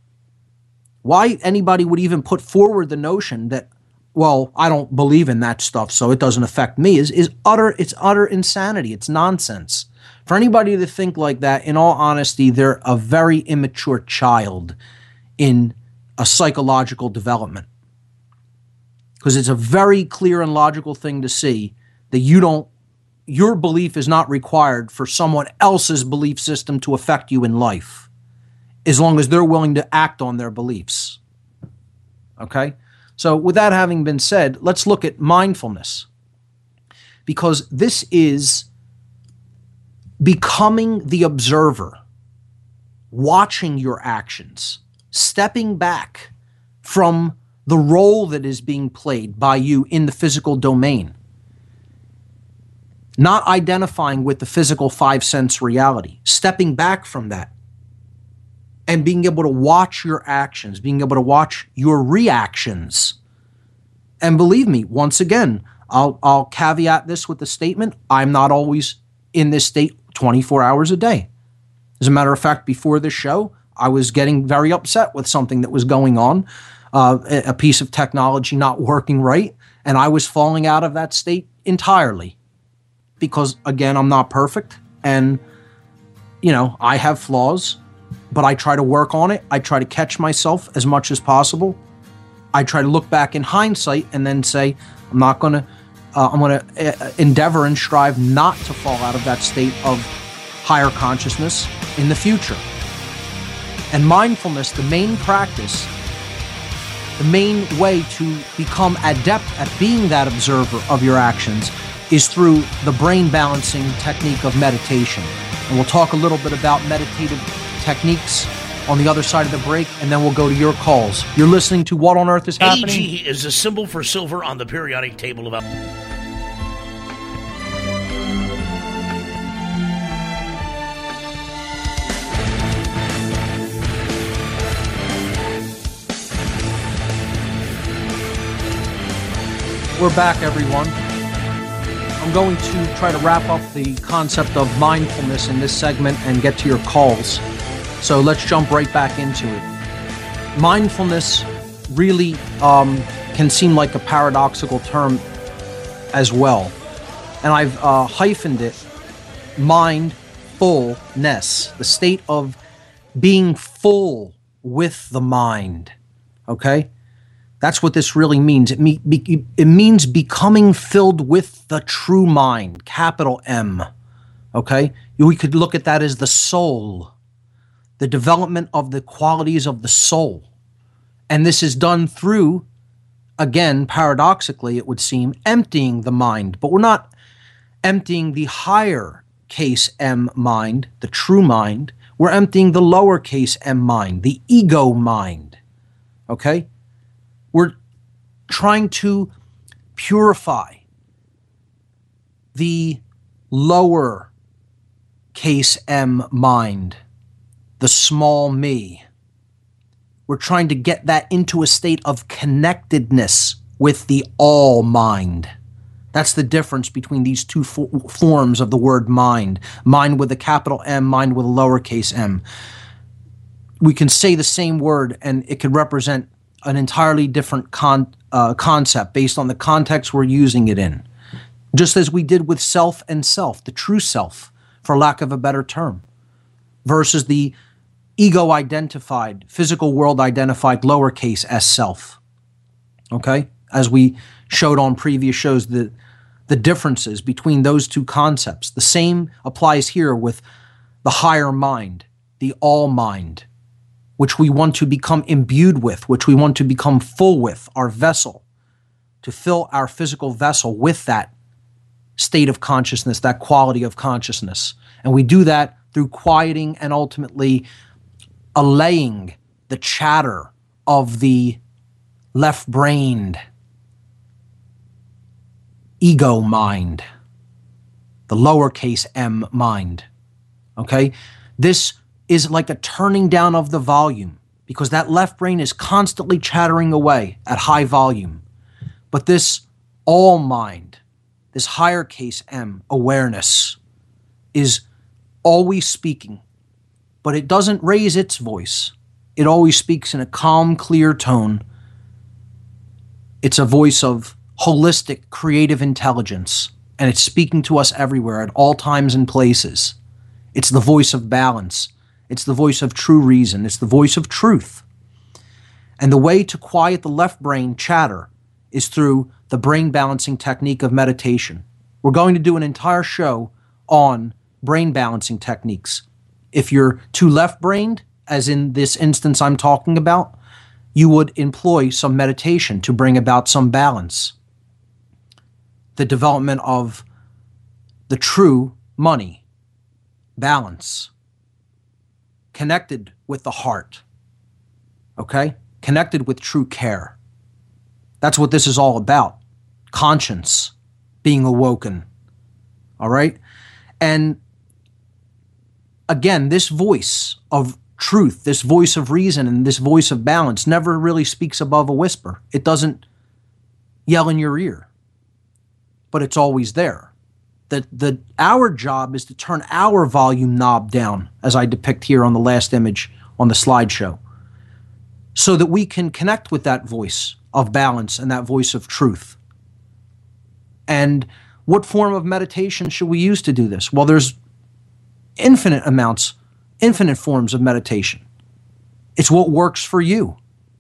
Why anybody would even put forward the notion that well, I don't believe in that stuff, so it doesn't affect me is is utter it's utter insanity. It's nonsense. For anybody to think like that, in all honesty, they're a very immature child in a psychological development. Because it's a very clear and logical thing to see that you don't your belief is not required for someone else's belief system to affect you in life as long as they're willing to act on their beliefs. Okay? So, with that having been said, let's look at mindfulness because this is becoming the observer, watching your actions, stepping back from the role that is being played by you in the physical domain, not identifying with the physical five sense reality, stepping back from that and being able to watch your actions, being able to watch your reactions. And believe me, once again, I'll, I'll caveat this with the statement I'm not always in this state 24 hours a day. As a matter of fact, before this show, I was getting very upset with something that was going on, uh, a piece of technology not working right, and I was falling out of that state entirely. Because again, I'm not perfect, and you know, I have flaws, but I try to work on it. I try to catch myself as much as possible. I try to look back in hindsight and then say, I'm not going to, uh, I'm going to uh, endeavor and strive not to fall out of that state of higher consciousness in the future. And mindfulness, the main practice, the main way to become adept at being that observer of your actions is through the brain balancing technique of meditation. And we'll talk a little bit about meditative techniques on the other side of the break, and then we'll go to your calls. You're listening to What on Earth is Happening? AG is a symbol for silver on the periodic table of. We're back, everyone. I'm going to try to wrap up the concept of mindfulness in this segment and get to your calls. So let's jump right back into it. Mindfulness really um, can seem like a paradoxical term as well. And I've uh, hyphened it mindfulness, the state of being full with the mind. Okay? That's what this really means. It, me, be, it means becoming filled with the true mind, capital M. Okay? We could look at that as the soul, the development of the qualities of the soul. And this is done through, again, paradoxically, it would seem, emptying the mind. But we're not emptying the higher case M mind, the true mind. We're emptying the lowercase m mind, the ego mind. Okay? We're trying to purify the lower case m mind, the small me. We're trying to get that into a state of connectedness with the all mind. That's the difference between these two fo- forms of the word mind mind with a capital M, mind with a lowercase m. We can say the same word and it could represent an entirely different con- uh, concept based on the context we're using it in. Just as we did with self and self, the true self, for lack of a better term, versus the ego identified, physical world identified lowercase s self. Okay? As we showed on previous shows, the, the differences between those two concepts. The same applies here with the higher mind, the all mind, which we want to become imbued with, which we want to become full with, our vessel, to fill our physical vessel with that state of consciousness, that quality of consciousness. And we do that through quieting and ultimately allaying the chatter of the left brained ego mind, the lowercase m mind. Okay? This is like a turning down of the volume because that left brain is constantly chattering away at high volume. But this all mind, this higher case M awareness, is always speaking, but it doesn't raise its voice. It always speaks in a calm, clear tone. It's a voice of holistic, creative intelligence, and it's speaking to us everywhere at all times and places. It's the voice of balance. It's the voice of true reason. It's the voice of truth. And the way to quiet the left brain chatter is through the brain balancing technique of meditation. We're going to do an entire show on brain balancing techniques. If you're too left brained, as in this instance I'm talking about, you would employ some meditation to bring about some balance. The development of the true money, balance, connected with the heart, okay? Connected with true care. That's what this is all about conscience being awoken, all right? And again, this voice of truth, this voice of reason, and this voice of balance never really speaks above a whisper. It doesn't yell in your ear, but it's always there. The, the, our job is to turn our volume knob down, as I depict here on the last image on the slideshow, so that we can connect with that voice of balance and that voice of truth. And what form of meditation should we use to do this? Well, there's infinite amounts, infinite forms of meditation. It's what works for you.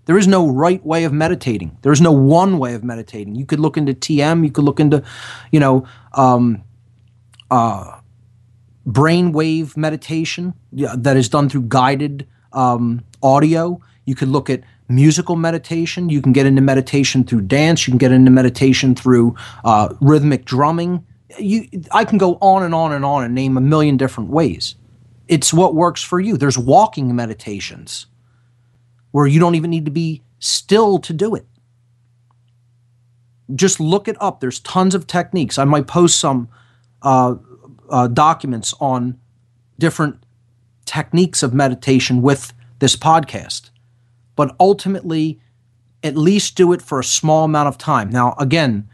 There is no right way of meditating. There is no one way of meditating. You could look into TM. You could look into, you know, um, uh, brainwave meditation that is done through guided um, audio. You could look at musical meditation. You can get into meditation through dance. You can get into meditation through uh, rhythmic drumming. You, I can go on and on and on and name a million different ways. It's what works for you. There's walking meditations where you don't even need to be still to do it. Just look it up. There's tons of techniques. I might post some uh, uh, documents on different techniques of meditation with this podcast. But ultimately, at least do it for a small amount of time. Now, again,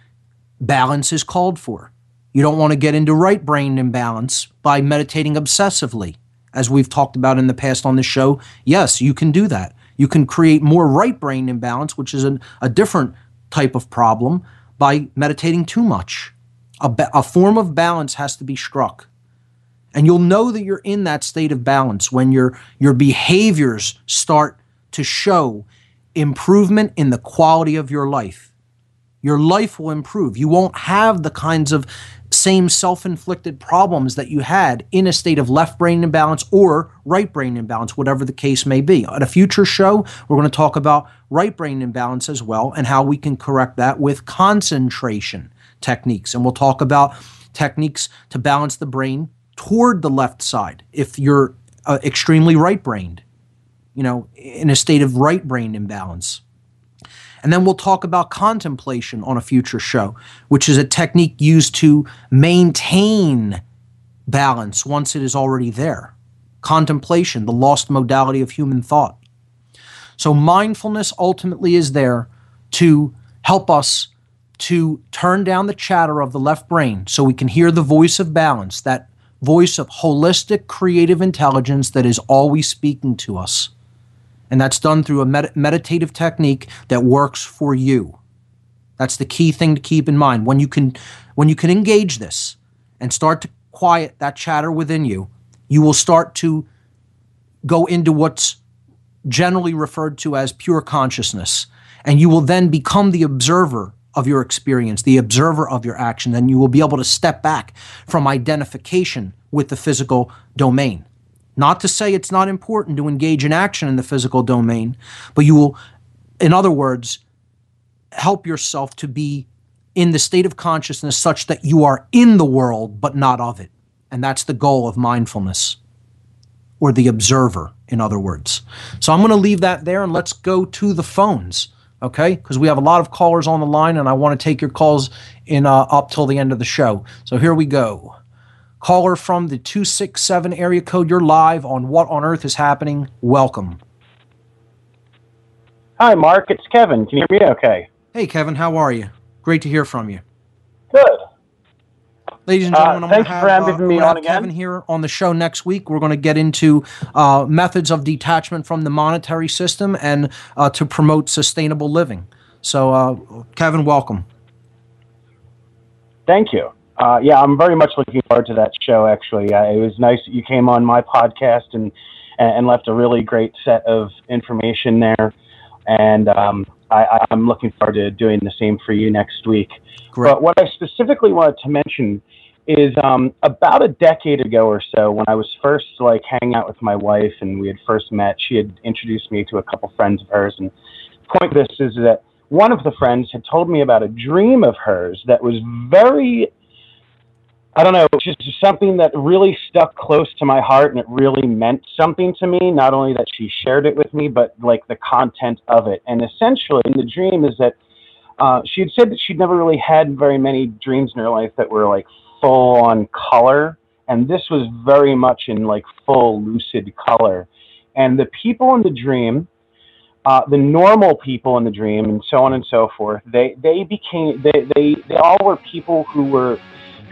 balance is called for. You don't want to get into right brain imbalance by meditating obsessively. As we've talked about in the past on the show, yes, you can do that. You can create more right brain imbalance, which is an, a different type of problem, by meditating too much. A, ba- a form of balance has to be struck. And you'll know that you're in that state of balance when your, your behaviors start to show improvement in the quality of your life. Your life will improve. You won't have the kinds of same self inflicted problems that you had in a state of left brain imbalance or right brain imbalance, whatever the case may be. At a future show, we're going to talk about right brain imbalance as well and how we can correct that with concentration techniques. And we'll talk about techniques to balance the brain toward the left side if you're uh, extremely right brained, you know, in a state of right brain imbalance. And then we'll talk about contemplation on a future show, which is a technique used to maintain balance once it is already there. Contemplation, the lost modality of human thought. So, mindfulness ultimately is there to help us to turn down the chatter of the left brain so we can hear the voice of balance, that voice of holistic creative intelligence that is always speaking to us. And that's done through a med- meditative technique that works for you. That's the key thing to keep in mind. When you can when you can engage this and start to quiet that chatter within you, you will start to go into what's generally referred to as pure consciousness. And you will then become the observer of your experience, the observer of your action, and you will be able to step back from identification with the physical domain. Not to say it's not important to engage in action in the physical domain, but you will, in other words, help yourself to be in the state of consciousness such that you are in the world but not of it. And that's the goal of mindfulness, or the observer, in other words. So I'm going to leave that there and let's go to the phones, okay? Because we have a lot of callers on the line and I want to take your calls in uh, up till the end of the show. So here we go. Caller from the 267 area code, you're live on What on Earth is Happening. Welcome. Hi, Mark. It's Kevin. Can you hear me okay? Hey, Kevin, how are you? Great to hear from you. Good. Ladies and Uh, gentlemen, I'm going to for have, uh, having me on again. Kevin here on the show next week. We're going to get into uh, methods of detachment from the monetary system and uh, to promote sustainable living. So, uh, Kevin, welcome. Thank you. Uh, yeah, I'm very much looking forward to that show. Actually, uh, it was nice that you came on my podcast and and left a really great set of information there. And um, I, I'm looking forward to doing the same for you next week. Great. But what I specifically wanted to mention is um, about a decade ago or so, when I was first like hanging out with my wife and we had first met, she had introduced me to a couple friends of hers. And the point of this is that one of the friends had told me about a dream of hers that was very I don't know, just something that really stuck close to my heart and it really meant something to me. Not only that she shared it with me, but like the content of it. And essentially, the dream, is that uh, she had said that she'd never really had very many dreams in her life that were like full on color. And this was very much in like full lucid color. And the people in the dream, uh, the normal people in the dream, and so on and so forth, they, they became, they, they, they all were people who were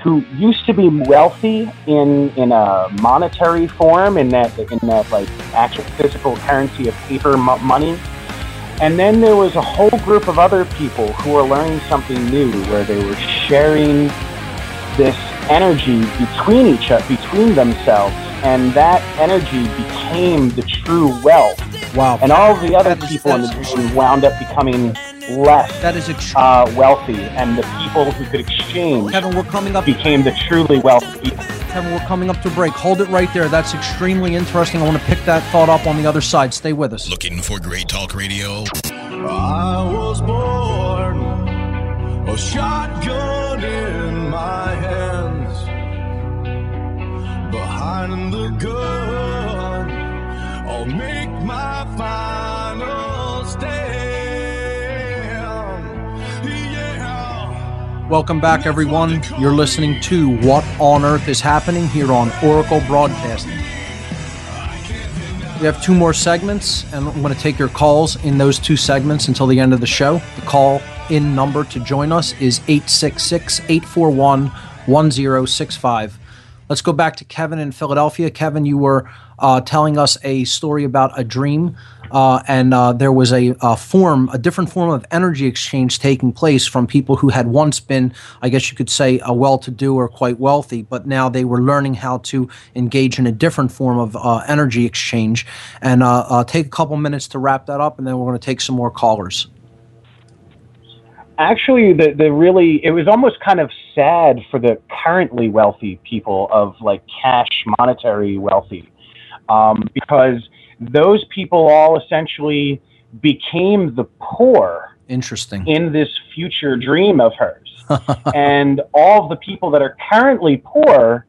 who used to be wealthy in in a monetary form in that in that like actual physical currency of paper mo- money. And then there was a whole group of other people who were learning something new where they were sharing this energy between each other between themselves and that energy became the true wealth. Wow. and all the other people in the dream wound up becoming less That is extreme. uh, wealthy and the people who could exchange Kevin, we're coming up. became the truly wealthy people. Kevin, we're coming up to break. Hold it right there. That's extremely interesting. I want to pick that thought up on the other side. Stay with us. Looking for great talk radio? I was born a shotgun in my hands. Behind the gun, I'll make my final Welcome back, everyone. You're listening to What on Earth is Happening here on Oracle Broadcasting. We have two more segments, and I'm going to take your calls in those two segments until the end of the show. The call in number to join us is 866 841 1065. Let's go back to Kevin in Philadelphia. Kevin, you were uh, telling us a story about a dream uh, and uh, there was a, a form, a different form of energy exchange taking place from people who had once been, I guess you could say, a well-to-do or quite wealthy, but now they were learning how to engage in a different form of uh, energy exchange. And uh, uh, take a couple minutes to wrap that up, and then we're going to take some more callers. Actually, the the really it was almost kind of sad for the currently wealthy people of like cash monetary wealthy, um, because those people all essentially became the poor Interesting. in this future dream of hers. and all the people that are currently poor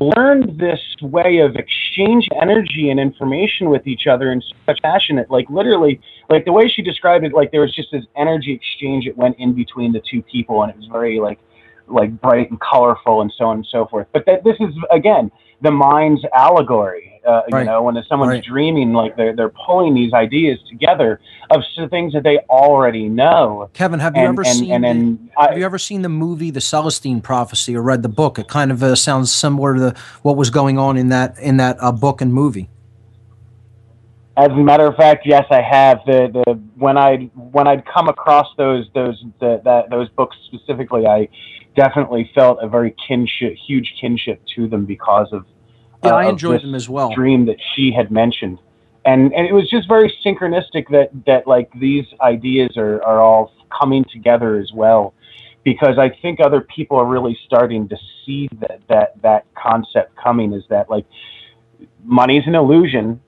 learned this way of exchange energy and information with each other in such fashion that like literally like the way she described it like there was just this energy exchange that went in between the two people and it was very like like bright and colorful and so on and so forth but that this is again the mind's allegory uh, Right. you know when someone's Right. dreaming like they're, they're pulling these ideas together of things that they already know Kevin, have you and, ever and, seen and, the- I, Have you ever seen the movie The Celestine Prophecy or read the book? It kind of uh, sounds similar to the, what was going on in that in that uh, book and movie. As a matter of fact, yes, I have. The the when I when I'd come across those those the, that those books specifically, I definitely felt a very kinship, huge kinship to them because of Yeah, uh, I enjoyed them as well. Dream that she had mentioned, and and it was just very synchronistic that that like these ideas are are all coming together as well, because I think other people are really starting to see that that that concept coming is that like money's an illusion.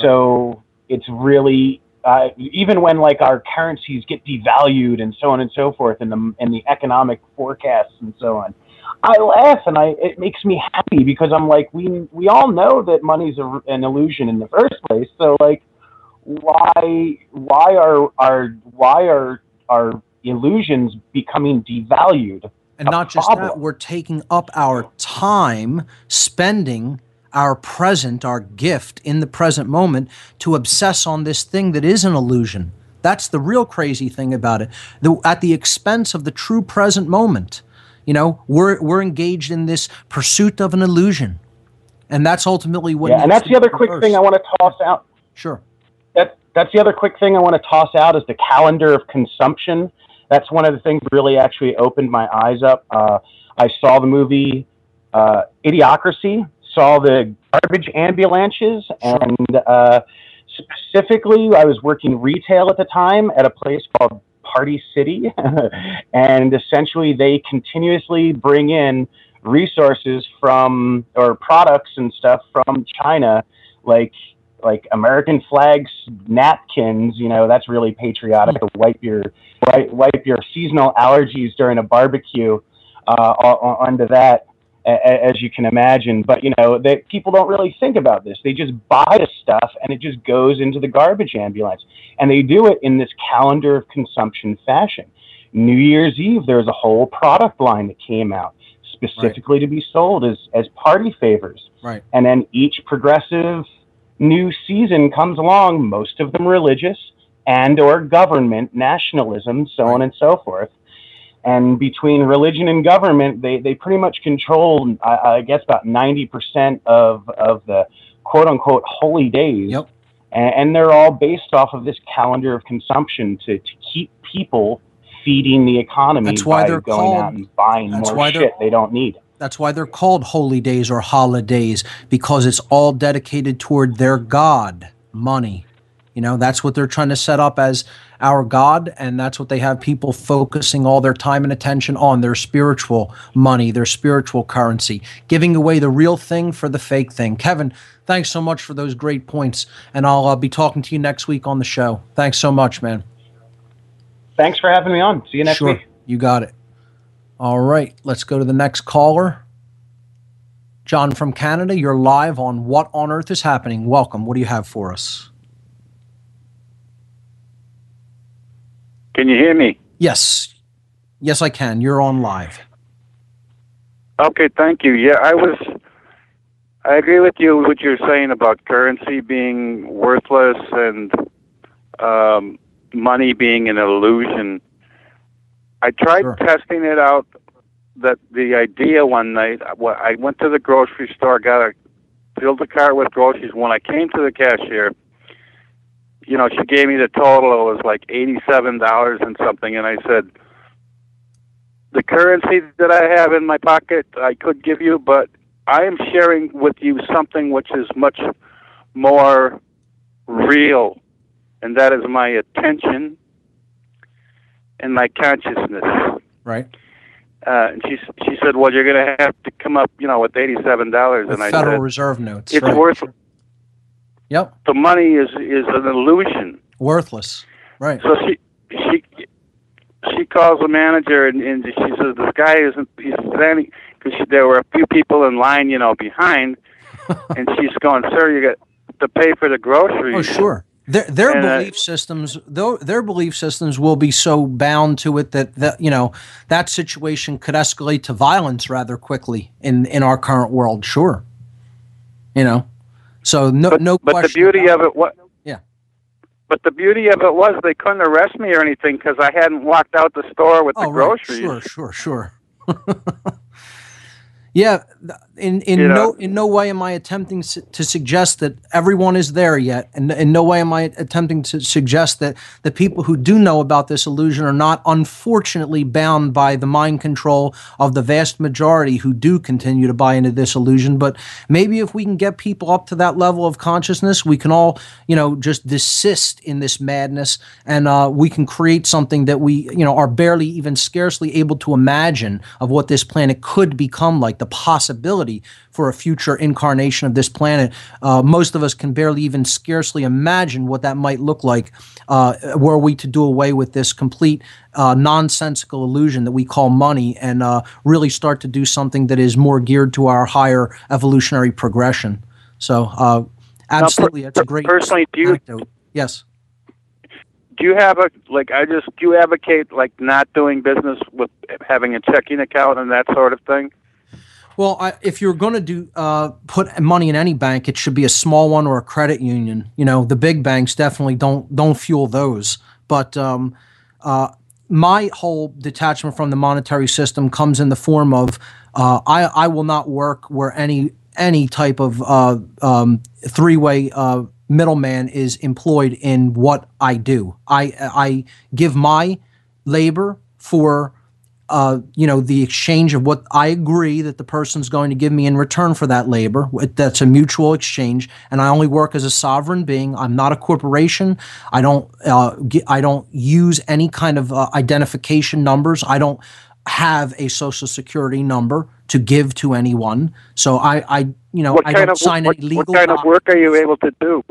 So it's really uh, even when like our currencies get devalued and so on and so forth and the and the economic forecasts and so on i laugh and i it makes me happy because i'm like we we all know that money's a, an illusion in the first place so like why why are our why are our illusions becoming devalued And not just that, we're taking up our time spending our present, our gift in the present moment to obsess on this thing that is an illusion. That's the real crazy thing about it. The, at the expense of the true present moment. You know, we're we're engaged in this pursuit of an illusion. And that's ultimately what yeah and that's the other quick thing i want to toss out Sure. that that's the other quick thing I want to toss out is the calendar of consumption. That's one of the things that really actually opened my eyes up. Uh, I saw the movie uh, Idiocracy, saw the garbage ambulances, and uh, specifically, I was working retail at the time at a place called Party City, and essentially they continuously bring in resources from or products and stuff from China, like like American flags, napkins. You know, that's really patriotic. To wipe your wipe, wipe your seasonal allergies during a barbecue uh, onto that, as you can imagine. But you know, that people don't really think about this. They just buy the stuff and it just goes into the garbage ambulance, and they do it in this calendar of consumption fashion. New Year's Eve, there was a whole product line that came out specifically to be sold as as party favors Right. and then each progressive new season comes along most of them religious and or government nationalism so on and so forth and between religion and government they, they pretty much control I, I guess about 90% of, of the quote unquote holy days Yep. and, and they're all based off of this calendar of consumption to, to keep people feeding the economy That's why they're going called- out and buying that's more shit they don't need That's why they're called holy days or holidays because it's all dedicated toward their god, money. You know, that's what they're trying to set up as our god and that's what they have people focusing all their time and attention on, their spiritual money, their spiritual currency, giving away the real thing for the fake thing. Kevin, thanks so much for those great points and I'll uh, be talking to you next week on the show. Thanks so much, man. thanks for having me on see you next sure. week You got it. All right, let's go to the next caller. John from Canada, you're live on What on Earth is Happening. Welcome. What do you have for us? Can you hear me? Yes. Yes, I can. You're on live. Okay, thank you. Yeah, I was. I agree with you what you're saying about currency being worthless and um, money being an illusion. I tried testing it out. That the idea one night, I I went to the grocery store, got a filled the cart with groceries. When I came to the cashier, you know, she gave me the total. It was like eighty-seven dollars and something, and I said, the currency that I have in my pocket, I could give you, but I am sharing with you something which is much more real, and that is my attention and my consciousness. Right. Uh, and she she said, "Well, you're going to have to come up, you know, with eighty-seven dollars." And I Federal said, Reserve notes. "It's right. worth. Yep. The money is is an illusion." Worthless. Right. So she she she calls the manager and, and she says this guy isn't he's standing because there were a few people in line, you know, behind, and she's going, "Sir, you got to pay for the groceries." Oh, sure. Their their And, uh, belief systems, though their belief systems will be so bound to it that that you know that situation could escalate to violence rather quickly in in our current world. Sure. You know. So no no But the beauty of it, what? Yeah. But the beauty of it was they couldn't arrest me or anything because I hadn't walked out the store with the Oh, right. groceries. Sure, sure, sure. yeah, in in You no in no way am I attempting to suggest that everyone is there yet, and in no way am I attempting to suggest that the people who do know about this illusion are not unfortunately bound by the mind control of the vast majority who do continue to buy into this illusion. But maybe if we can get people up to that level of consciousness, we can all you know just desist in this madness, and uh, we can create something that we you know are barely even scarcely able to imagine of what this planet could become like. The possibility for a future incarnation of this planet. Uh, most of us can barely even scarcely imagine what that might look like uh, were we to do away with this complete uh, nonsensical illusion that we call money and uh, really start to do something that is more geared to our higher evolutionary progression. So, uh, absolutely, that's a great personally, do you anecdote. Yes. do you have a like? I just do you advocate like not doing business with having a checking account and that sort of thing? Well, I, if you're going to do uh, put money in any bank, it should be a small one or a credit union. You know, the big banks definitely don't don't fuel those. But um, uh, my whole detachment from the monetary system comes in the form of uh, I I will not work where any any type of uh, um, three way. Uh, middleman is employed in what I do. I I give my labor for uh, you know, the exchange of what I agree that the person's going to give me in return for that labor. That's a mutual exchange, and I only work as a sovereign being. I'm not a corporation. I don't. Uh, get, I don't use any kind of uh, identification numbers. I don't have a social security number to give to anyone. So I, I you know, what I don't of sign what, any legal. what kind of work are you able to do?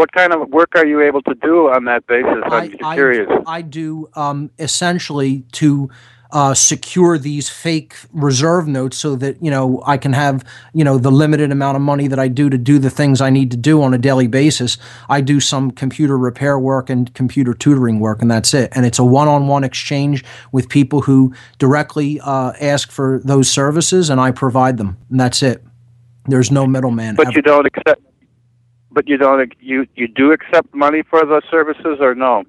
What kind of work are you able to do on that basis? I'm I, just I, curious. I do um, essentially to uh, secure these fake reserve notes so that you know I can have you know the limited amount of money that I do to do the things I need to do on a daily basis. I do some computer repair work and computer tutoring work, and that's it. And it's a one-on-one exchange with people who directly uh, ask for those services, and I provide them, and that's it. There's no middleman. But ever. you don't accept. But you don't. You you do accept money for the services or no?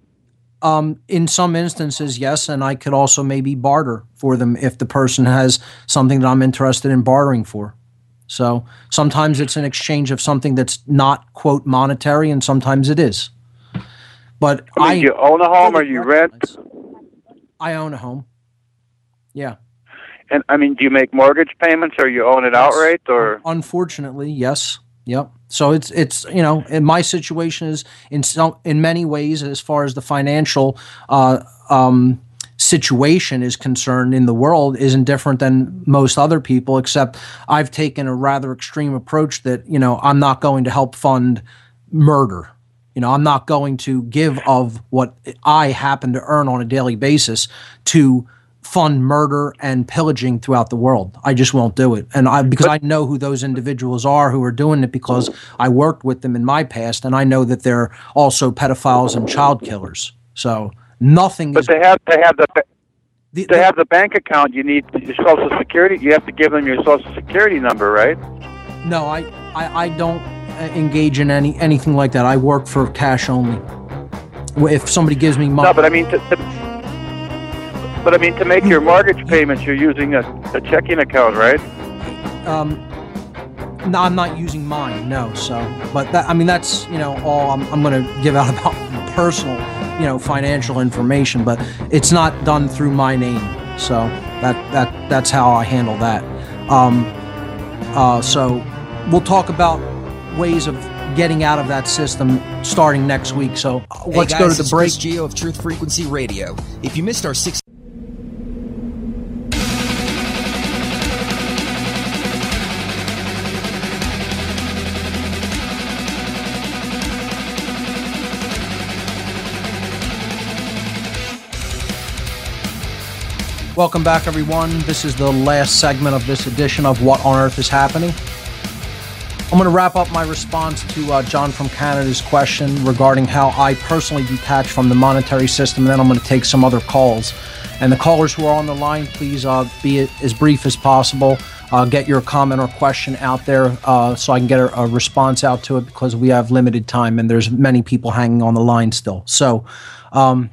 Um, in some instances, yes, and I could also maybe barter for them if the person has something that I'm interested in bartering for. So sometimes it's an exchange of something that's not quote monetary, and sometimes it is. But I mean, I do you own a home or you rent? I own a home. Yeah. And I mean, do you make mortgage payments or you own it outright or? Unfortunately, yes. Yep. So it's it's you know, and my situation is in some in many ways as far as the financial uh, um, situation is concerned in the world isn't different than most other people, except I've taken a rather extreme approach that you know I'm not going to help fund murder. You know, I'm not going to give of what I happen to earn on a daily basis to fund murder and pillaging throughout the world. I just won't do it. And I because I know who those individuals are who are doing it because I worked with them in my past and I know that they're also pedophiles and child killers. So nothing But is they have they have the. to have the bank account, you need your social security. You have to give them your social security number, right? No, I, I, I don't uh, engage in any anything like that. I work for cash only. If somebody gives me money, No, but I mean, to, to, but I mean to make your mortgage payments, you're using a, a checking account, right? um, no, I'm not using mine. No, so but that I mean that's you know all I'm, I'm going to give out about personal you know financial information, but it's not done through my name. So that that that's how I handle that. Um, uh, so we'll talk about ways of getting out of that system starting next week. So let's guys, go to the it's break. Chris Geo of Truth Frequency Radio. If you missed our six. Welcome back, everyone. This is the last segment of this edition of What on Earth is Happening. I'm going to wrap up my response to uh, John from Canada's question regarding how I personally detach from the monetary system, and then I'm going to take some other calls. And the callers who are on the line, please uh, be as brief as possible. Uh, get your comment or question out there uh, so I can get a, a response out to it because we have limited time and there's many people hanging on the line still. So, um,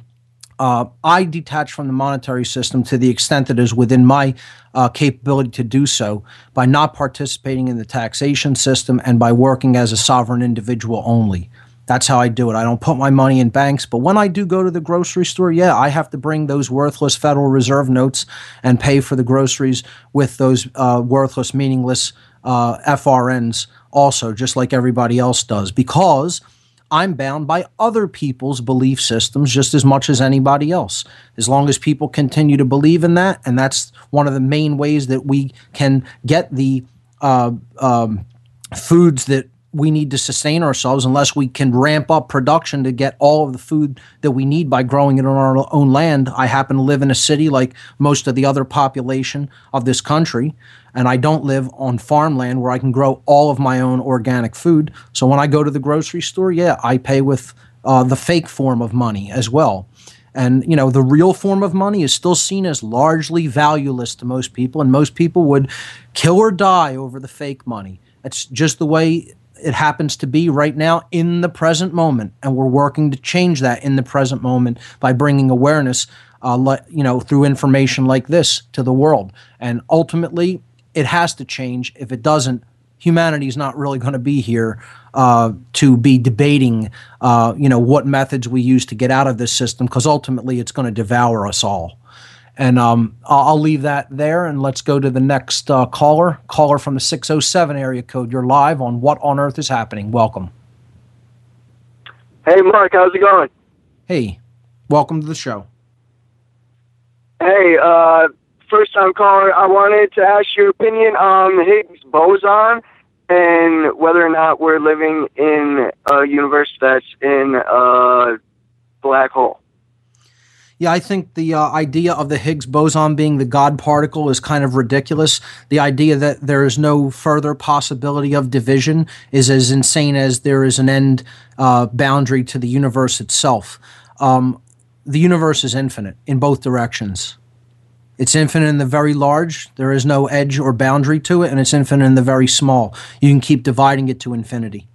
uh, I detach from the monetary system to the extent that is within my uh, capability to do so by not participating in the taxation system and by working as a sovereign individual only. That's how I do it. I don't put my money in banks, but when I do go to the grocery store, yeah, I have to bring those worthless Federal Reserve notes and pay for the groceries with those uh, worthless, meaningless uh, FRNs also, just like everybody else does, because I'm bound by other people's belief systems just as much as anybody else. As long as people continue to believe in that, and that's one of the main ways that we can get the uh, um, foods that we need to sustain ourselves, unless we can ramp up production to get all of the food that we need by growing it on our own land. I happen to live in a city like most of the other population of this country and I don't live on farmland where I can grow all of my own organic food. So when I go to the grocery store, yeah, I pay with uh, the fake form of money as well. And you know, the real form of money is still seen as largely valueless to most people, and most people would kill or die over the fake money. That's just the way it happens to be right now in the present moment, and we're working to change that in the present moment by bringing awareness, uh, le- you know, through information like this to the world. And ultimately, it has to change. If it doesn't, humanity is not really going to be here uh, to be debating, uh, you know, what methods we use to get out of this system, because ultimately it's going to devour us all. And um, I'll, I'll leave that there, and let's go to the next uh, caller. Caller from the 607 area code. You're live on What on Earth is Happening. Welcome. Hey, Mark, how's it going? Hey, welcome to the show. Hey, uh, first time caller, I wanted to ask your opinion on the Higgs boson and whether or not we're living in a universe that's in a black hole. Yeah, I think the uh, idea of the Higgs boson being the God particle is kind of ridiculous. The idea that there is no further possibility of division is as insane as there is an end uh, boundary to the universe itself. Um, the universe is infinite in both directions. It's infinite in the very large, there is no edge or boundary to it, and it's infinite in the very small. You can keep dividing it to infinity.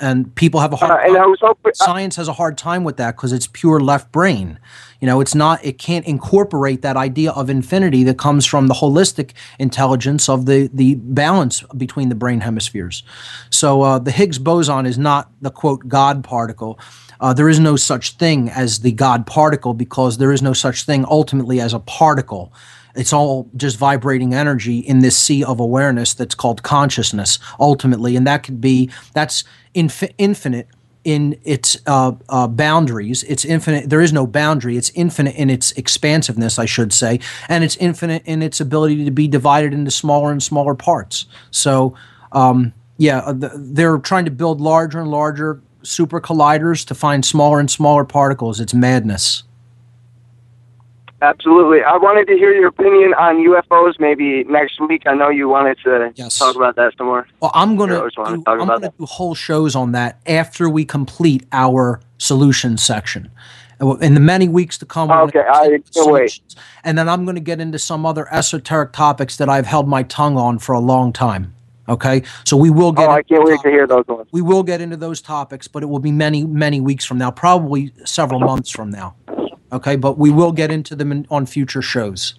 And people have a hard Uh, and I was hoping, science has a hard time with that because it's pure left brain. You know, it's not it can't incorporate that idea of infinity that comes from the holistic intelligence of the the balance between the brain hemispheres. So uh, the Higgs boson is not the quote God particle. Uh, there is no such thing as the God particle because there is no such thing ultimately as a particle. It's all just vibrating energy in this sea of awareness that's called consciousness ultimately, and that could be that's infi- infinite in its uh, uh, boundaries. It's infinite. There is no boundary. It's infinite in its expansiveness, I should say, and it's infinite in its ability to be divided into smaller and smaller parts. So, um, yeah, uh, they're trying to build larger and larger super colliders to find smaller and smaller particles. It's madness. Absolutely. I wanted to hear your opinion on UFOs maybe next week. I know you wanted to talk about that some more. Well, I'm going to do, talk I'm about going to do whole shows on that after we complete our solutions section. In the many weeks to come, Okay, I can't wait. and then I'm going to get into some other esoteric topics that I've held my tongue on for a long time. Okay, so we will get. Oh, I can't wait to hear those ones. We will get into those topics, but it will be many, many weeks from now, probably several months from now. Okay, but we will get into them in, on future shows.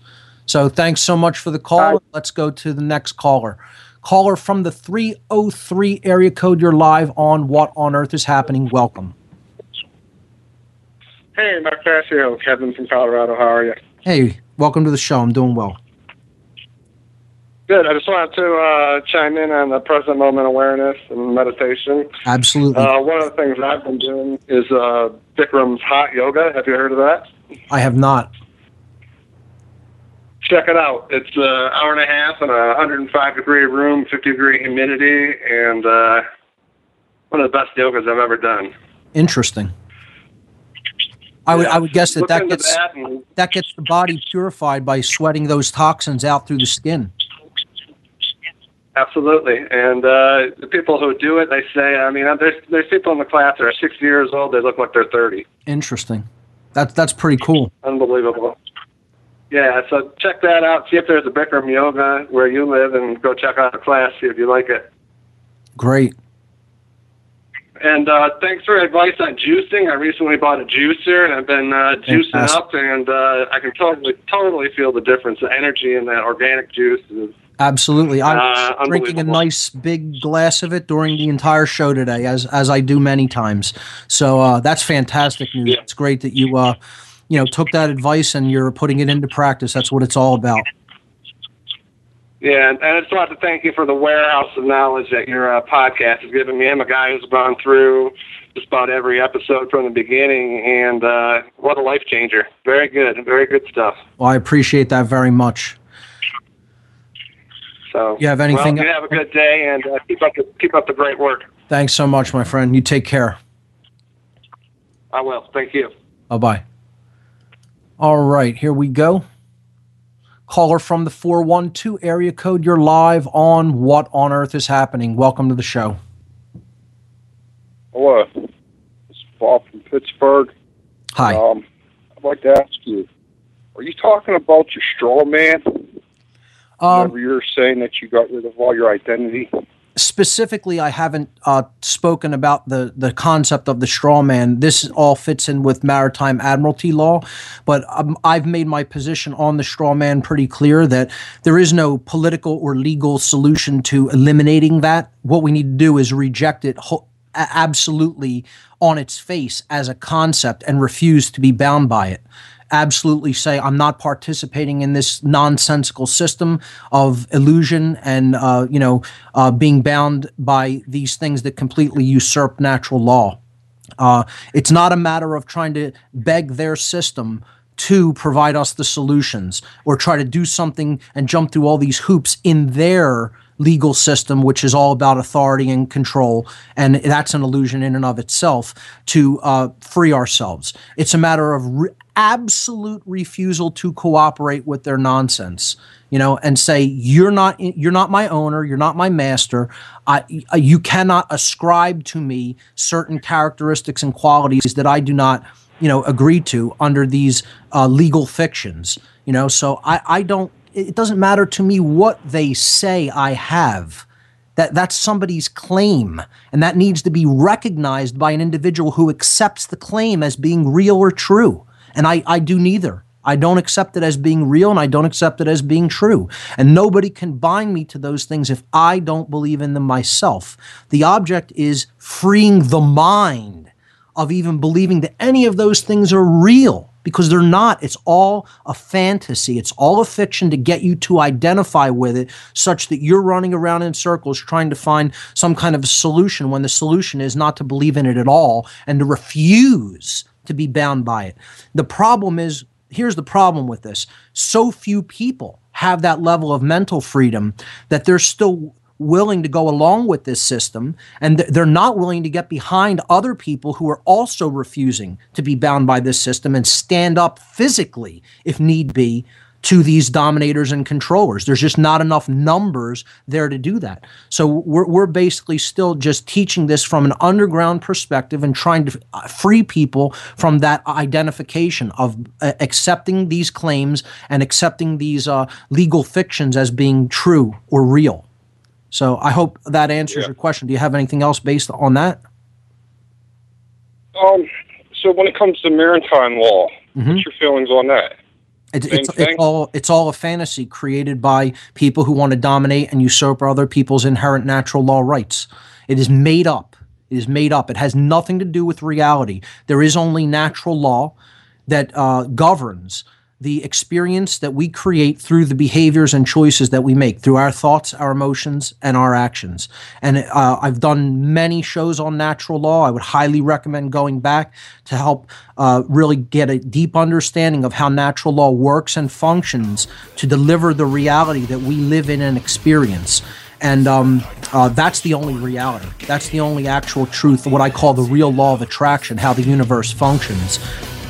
So thanks so much for the call. Let's go to the next caller. Caller from the 303 area code, you're live on What on Earth is Happening. Welcome. Hey, Mark Passio, Kevin from Colorado. How are you? Hey, welcome to the show. I'm doing well. Good. I just wanted to uh, chime in on the present moment awareness and meditation. Absolutely. Uh, one of the things I've been doing is uh, Bikram's hot yoga. Have you heard of that? I have not. Check it out. It's an hour and a half in a 105 degree room, 50 degree humidity, and uh, one of the best yogas I've ever done. Interesting. I would, I would guess that Look that gets that that gets the body purified by sweating those toxins out through the skin. Absolutely, and uh, the people who do it, they say, I mean, there's there's people in the class that are 60 years old. They look like they're 30. Interesting. That's that's pretty cool. Unbelievable. Yeah, so check that out. See if there's a Bikram yoga where you live, and go check out the class. See if you like it. Great. And uh, thanks for advice on juicing. I recently bought a juicer, and I've been uh, juicing Fantastic. up, and uh, I can totally totally feel the difference. The energy in that organic juice is Absolutely. I'm Uh, drinking a nice big glass of it during the entire show today, as as I do many times. So uh, that's fantastic news. It's great that you uh, you know took that advice and you're putting it into practice. That's what it's all about. Yeah, and and I just want to thank you for the warehouse of knowledge that your uh, podcast has given me. I'm a guy who's gone through just about every episode from the beginning, and uh, what a life changer. Very good, very good stuff. Well, I appreciate that very much. So, You have anything- Well, you have a good day, and uh, keep up the keep up the great work. Thanks so much, my friend. You take care. I will. Thank you. Bye bye. All right, here we go. Caller from the 412 area code. You're live on What on Earth is Happening. Welcome to the show. Hello, it's Bob from Pittsburgh. Hi. Um, I'd like to ask you: Are you talking about your straw man? Um, Whenever you're saying that you got rid of all your identity. specifically, I haven't uh, spoken about the the concept of the straw man. This all fits in with maritime admiralty law, but um, I've made my position on the straw man pretty clear that there is no political or legal solution to eliminating that. What we need to do is reject it. Ho- Absolutely on its face as a concept and refuse to be bound by it absolutely say I'm not participating in this nonsensical system of illusion and uh, you know uh, being bound by these things that completely usurp natural law. Uh, it's not a matter of trying to beg their system to provide us the solutions or try to do something and jump through all these hoops in their legal system, which is all about authority and control. And that's an illusion in and of itself to uh, free ourselves. It's a matter of re- absolute refusal to cooperate with their nonsense you know and say you're not you're not my owner you're not my master I, you cannot ascribe to me certain characteristics and qualities that i do not you know agree to under these uh, legal fictions you know so i i don't it doesn't matter to me what they say i have. That that's somebody's claim. And that needs to be recognized by an individual who accepts the claim as being real or true. And i i do neither. I don't accept it as being real and I don't accept it as being true. And nobody can bind me to those things if I don't believe in them myself. The object is freeing the mind of even believing that any of those things are real because they're not. It's all a fantasy. It's all a fiction to get you to identify with it such that you're running around in circles trying to find some kind of solution when the solution is not to believe in it at all and to refuse to be bound by it. The problem is here's the problem with this so few people have that level of mental freedom that they're still willing to go along with this system and th- they're not willing to get behind other people who are also refusing to be bound by this system and stand up physically if need be to these dominators and controllers. There's just not enough numbers there to do that. So we're, we're basically still just teaching this from an underground perspective and trying to uh, free people from that identification of uh, accepting these claims and accepting these uh, legal fictions as being true or real. So I hope that answers your question. Do you have anything else based on that? Um, so when it comes to maritime law, Mhm. what's your feelings on that? It, it's, it's all it's all a fantasy created by people who want to dominate and usurp other people's inherent natural law rights. It is made up. It is made up. It has nothing to do with reality. There is only natural law that uh, governs the experience that we create through the behaviors and choices that we make through our thoughts, our emotions, and our actions. And uh, I've done many shows on natural law. I would highly recommend going back to help uh, really get a deep understanding of how natural law works and functions to deliver the reality that we live in and experience. And um, uh, that's the only reality. That's the only actual truth, what I call the real law of attraction, how the universe functions.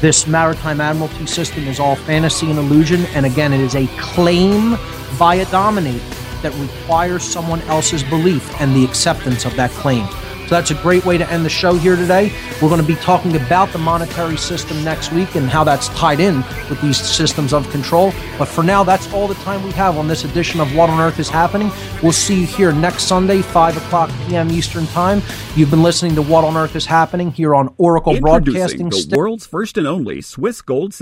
This maritime admiralty system is all fantasy and illusion, and again, it is a claim via Dominate that requires someone else's belief and the acceptance of that claim. So that's a great way to end the show here today. We're going to be talking about the monetary system next week and how that's tied in with these systems of control. But for now, that's all the time we have on this edition of What on Earth is Happening. We'll see you here next Sunday, 5 o'clock p.m. Eastern Time. You've been listening to What on Earth is Happening here on Oracle Broadcasting. the world's first and only Swiss Gold